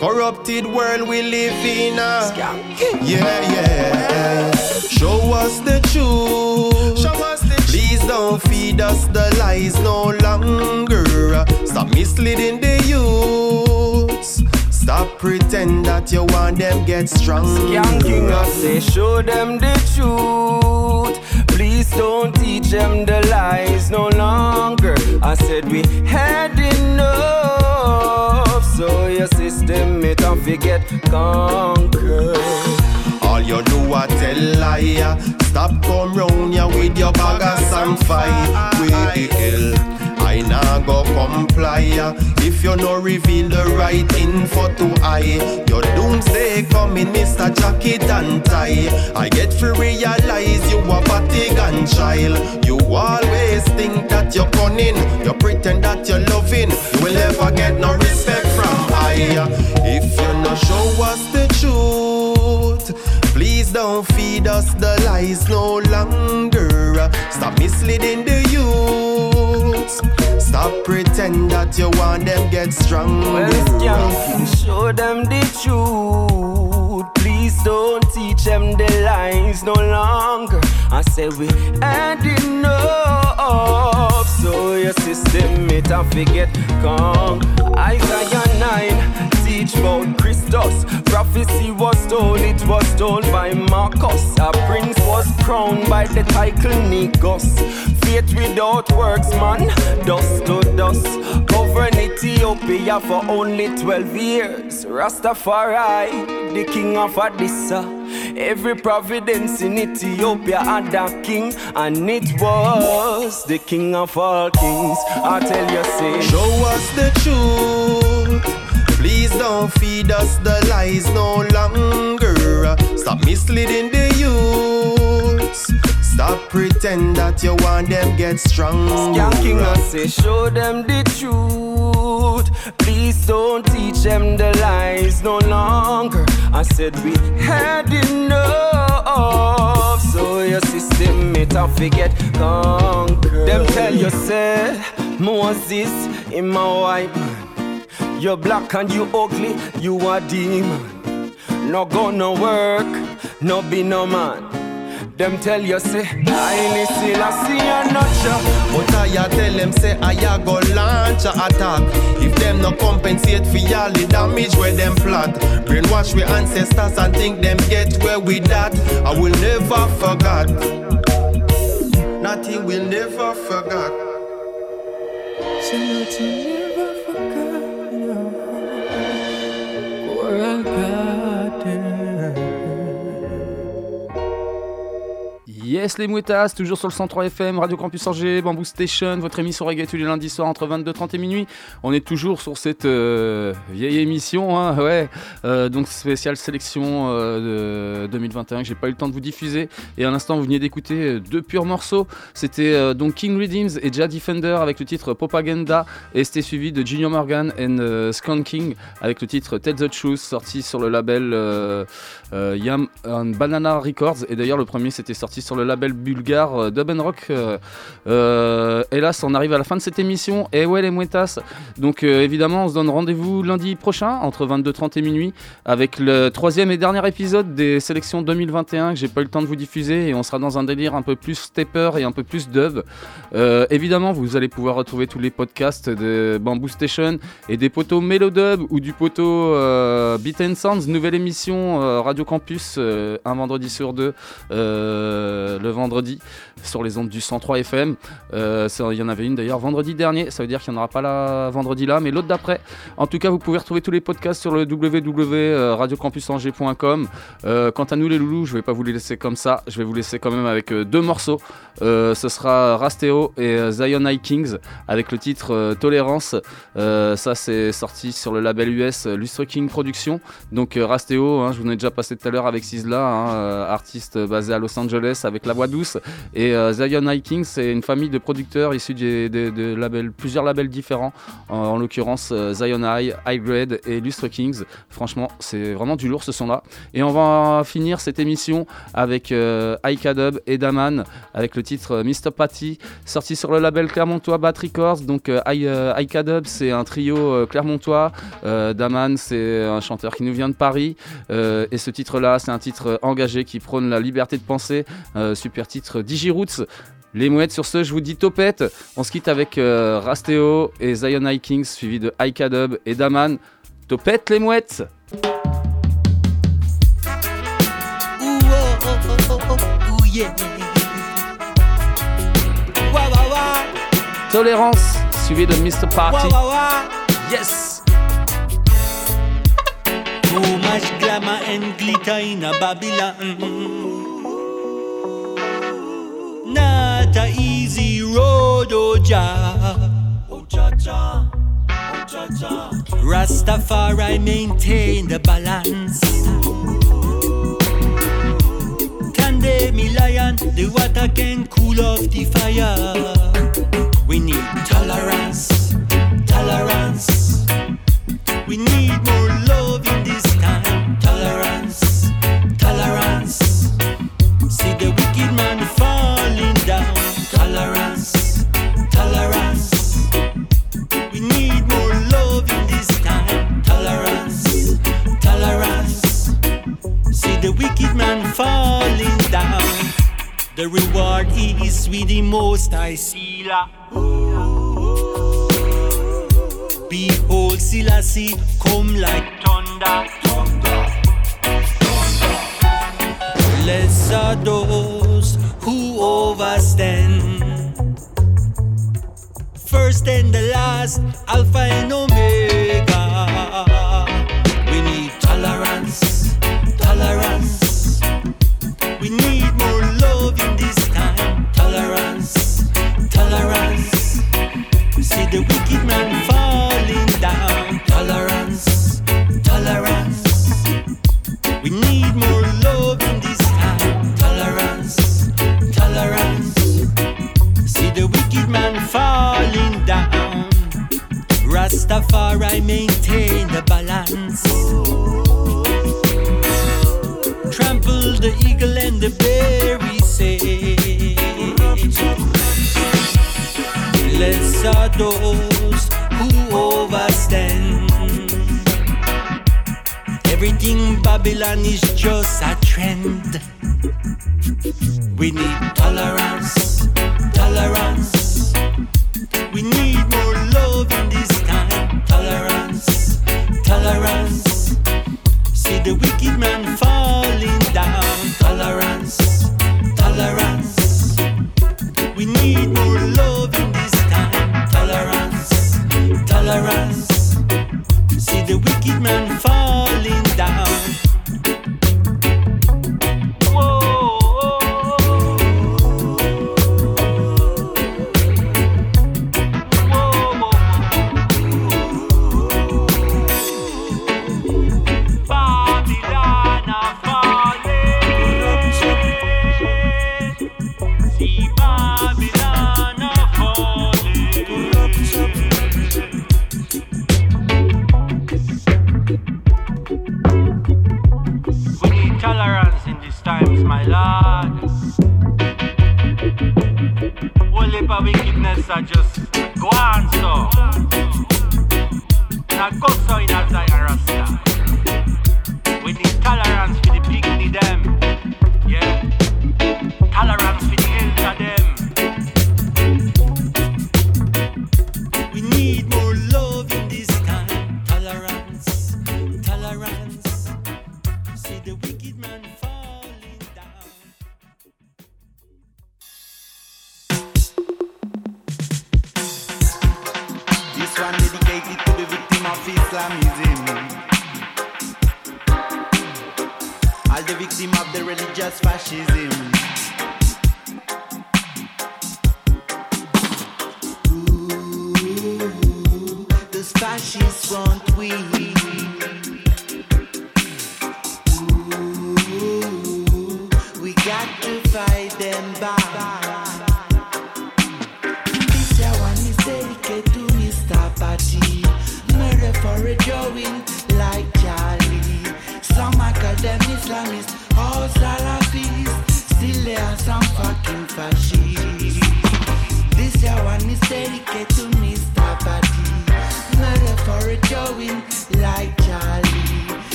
Corrupted world we live in. Uh. Yeah, yeah. Show us the truth. Show us the Please don't feed us the lies no longer. Stop misleading the youths. Stop pretend that you want them get stronger. Skanking us, say show them the truth. Please don't teach them the lies no longer. I said we had enough, so your system it don't forget conquer. All you do a tell liar. Stop come round ya with your bag of some fight. Well, I nah go comply. If you no reveal the right info to I, your doomsday coming, Mr. Jacket and tie. I get to realize you a Vatican child. You always think that you're cunning. You pretend that you're loving. You will never get no respect from I. If you no show us the truth. Please don't feed us the lies no longer. Stop misleading the. Stop pretend that you want them get strong. Well, skanking, show them the truth. Please don't teach them the lies no longer. I say we had enough, so your system it and forget come. Isaiah 9 teach about Christus. Prophecy was told, it was told by Marcus. A prince was crowned by the title Negus. Faith without works, man. Dust to dust. Govern Ethiopia for only 12 years. Rastafari, the king of Addisa. Every providence in Ethiopia had a king, and it was the king of all kings. I tell you, say, Show us the truth. Please don't feed us the lies no longer. Stop misleading the youths. Stop pretend that you want them get strong. Skanking I say, show them the truth. Please don't teach them the lies no longer. I said we had enough. So your system it a forget conquer. Them tell you say Moses in my white man. You're black and you ugly, you a demon. No gonna work, no be no man. Them tell you say, I still I see a notcha. But I tell them say I a go launch a attack. If them no compensate for all the damage where them plot. Brainwash we ancestors and think them get where we that I will never forget. Nothing will never forget. Say, Nothing never forget Yes les mouettas, toujours sur le 103 FM, Radio Campus Angers, Bamboo Station, votre émission reggae tous les lundis soirs entre 22h30 et minuit. On est toujours sur cette euh, vieille émission, hein, ouais, euh, donc spéciale sélection euh, de 2021 que j'ai pas eu le temps de vous diffuser. Et à l'instant, vous venez d'écouter deux purs morceaux. C'était donc King Redeems et Ja Defender avec le titre Propaganda, et c'était suivi de Junior Morgan and euh, Skanking avec le titre Tell the Truth, sorti sur le label Yam and Banana Records. Et d'ailleurs, le premier c'était sorti sur le label bulgare euh, Dub Rock. Euh, euh, hélas, on arrive à la fin de cette émission. Et ouais, les mouettas. Donc, évidemment, on se donne rendez-vous lundi prochain entre 22h30 et minuit avec le troisième et dernier épisode des sélections 2021 que j'ai pas eu le temps de vous diffuser. Et on sera dans un délire un peu plus stepper et un peu plus dub. Évidemment, vous allez pouvoir retrouver tous les podcasts de Bamboo Station et des poteaux Melodub ou du poteau Beat and Sounds, nouvelle émission Radio Campus, un vendredi sur deux, le vendredi, sur les ondes du 103 FM. Euh, Il y en avait une d'ailleurs vendredi dernier, ça veut dire qu'il n'y en aura pas là vendredi là, mais l'autre d'après. En tout cas, vous pouvez retrouver tous les podcasts sur le www.radiocampusangers.com. Euh, quant à nous les loulous, je vais pas vous les laisser comme ça, je vais vous laisser quand même avec euh, deux morceaux. Euh, ce sera Rasteo et euh, Zion High Kings avec le titre euh, Tolérance. Euh, ça, c'est sorti sur le label US euh, Lustre King Productions. Donc euh, Rasteo, hein, je vous en ai déjà passé tout à l'heure avec Sizzla, hein, euh, artiste basé à Los Angeles la voix douce. Et euh, Zion Kings, c'est une famille de producteurs issus de, labels, plusieurs labels différents. En, en l'occurrence, euh, Zion High, High Grade et Lustre Kings. Franchement, c'est vraiment du lourd ce son-là. Et on va finir cette émission avec euh, Aika Dub et Daman avec le titre Mr. Patty, sorti sur le label Clermontois Bat Records. Donc Aika Dub, c'est un trio clermontois. Daman, c'est un chanteur qui nous vient de Paris. Et ce titre-là, c'est un titre engagé qui prône la liberté de penser. Euh, super titre Digiroots. Les mouettes, sur ce, je vous dis topette. On se quitte avec euh, Rasteo et Zion High Kings, suivi de Aika Dub et Daman. Topette les mouettes. Tolérance, suivi de Mr. Party. Yes! Glamour. Not a easy road, oh Jah. Oh Jah Jah. Oh Jah Jah. Rastafari maintain the balance. They lion? The water can cool off the fire. We need tolerance, tolerance. We need more love the wicked man falling down. The reward is with the most I see. La, Behold, Selassie come like thunder. thunder. thunder. Blessed are those who overstand. First and the last, Alpha and Omega. We need tolerance. Tolerance. We need more love in this time. Tolerance, tolerance. See the wicked man falling down. Tolerance, tolerance. We need more love in this time. Tolerance, tolerance. See the wicked man falling down. Rastafari maintain the balance. the eagle and the berry say, Blessed are those who overstand. Everything Babylon is just a trend. We need tolerance, tolerance. We need more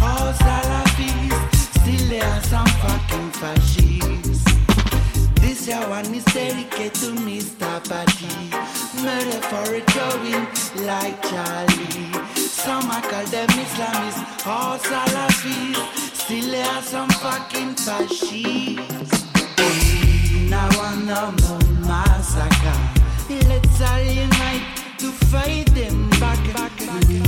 Pause à la vis, fucking fascists. This your one is dedicated to Mr. Badgy. Murder for a going like Charlie. Some I call them Islamists. Pause à still vis, are some fucking fascist. Now massacre. Let's all unite to fight them back. back, back, back.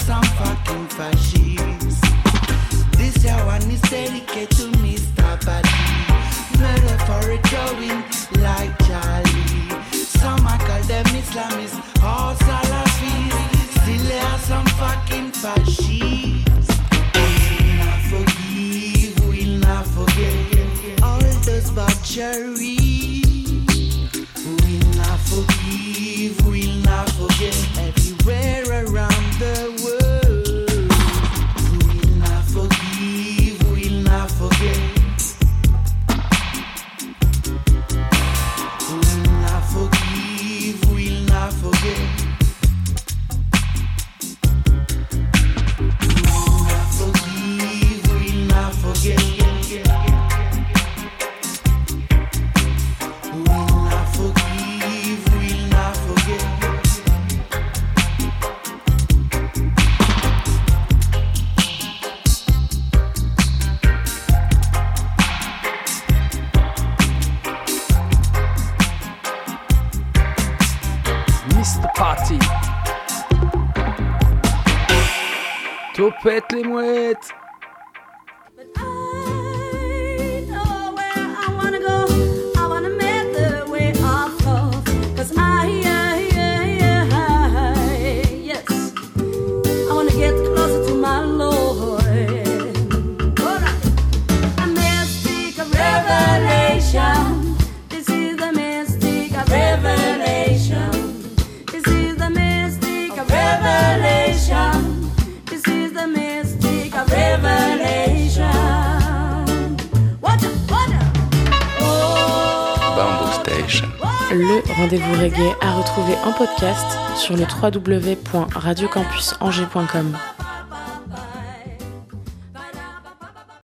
some fucking fashion. Sur le www.radiocampusangers.com.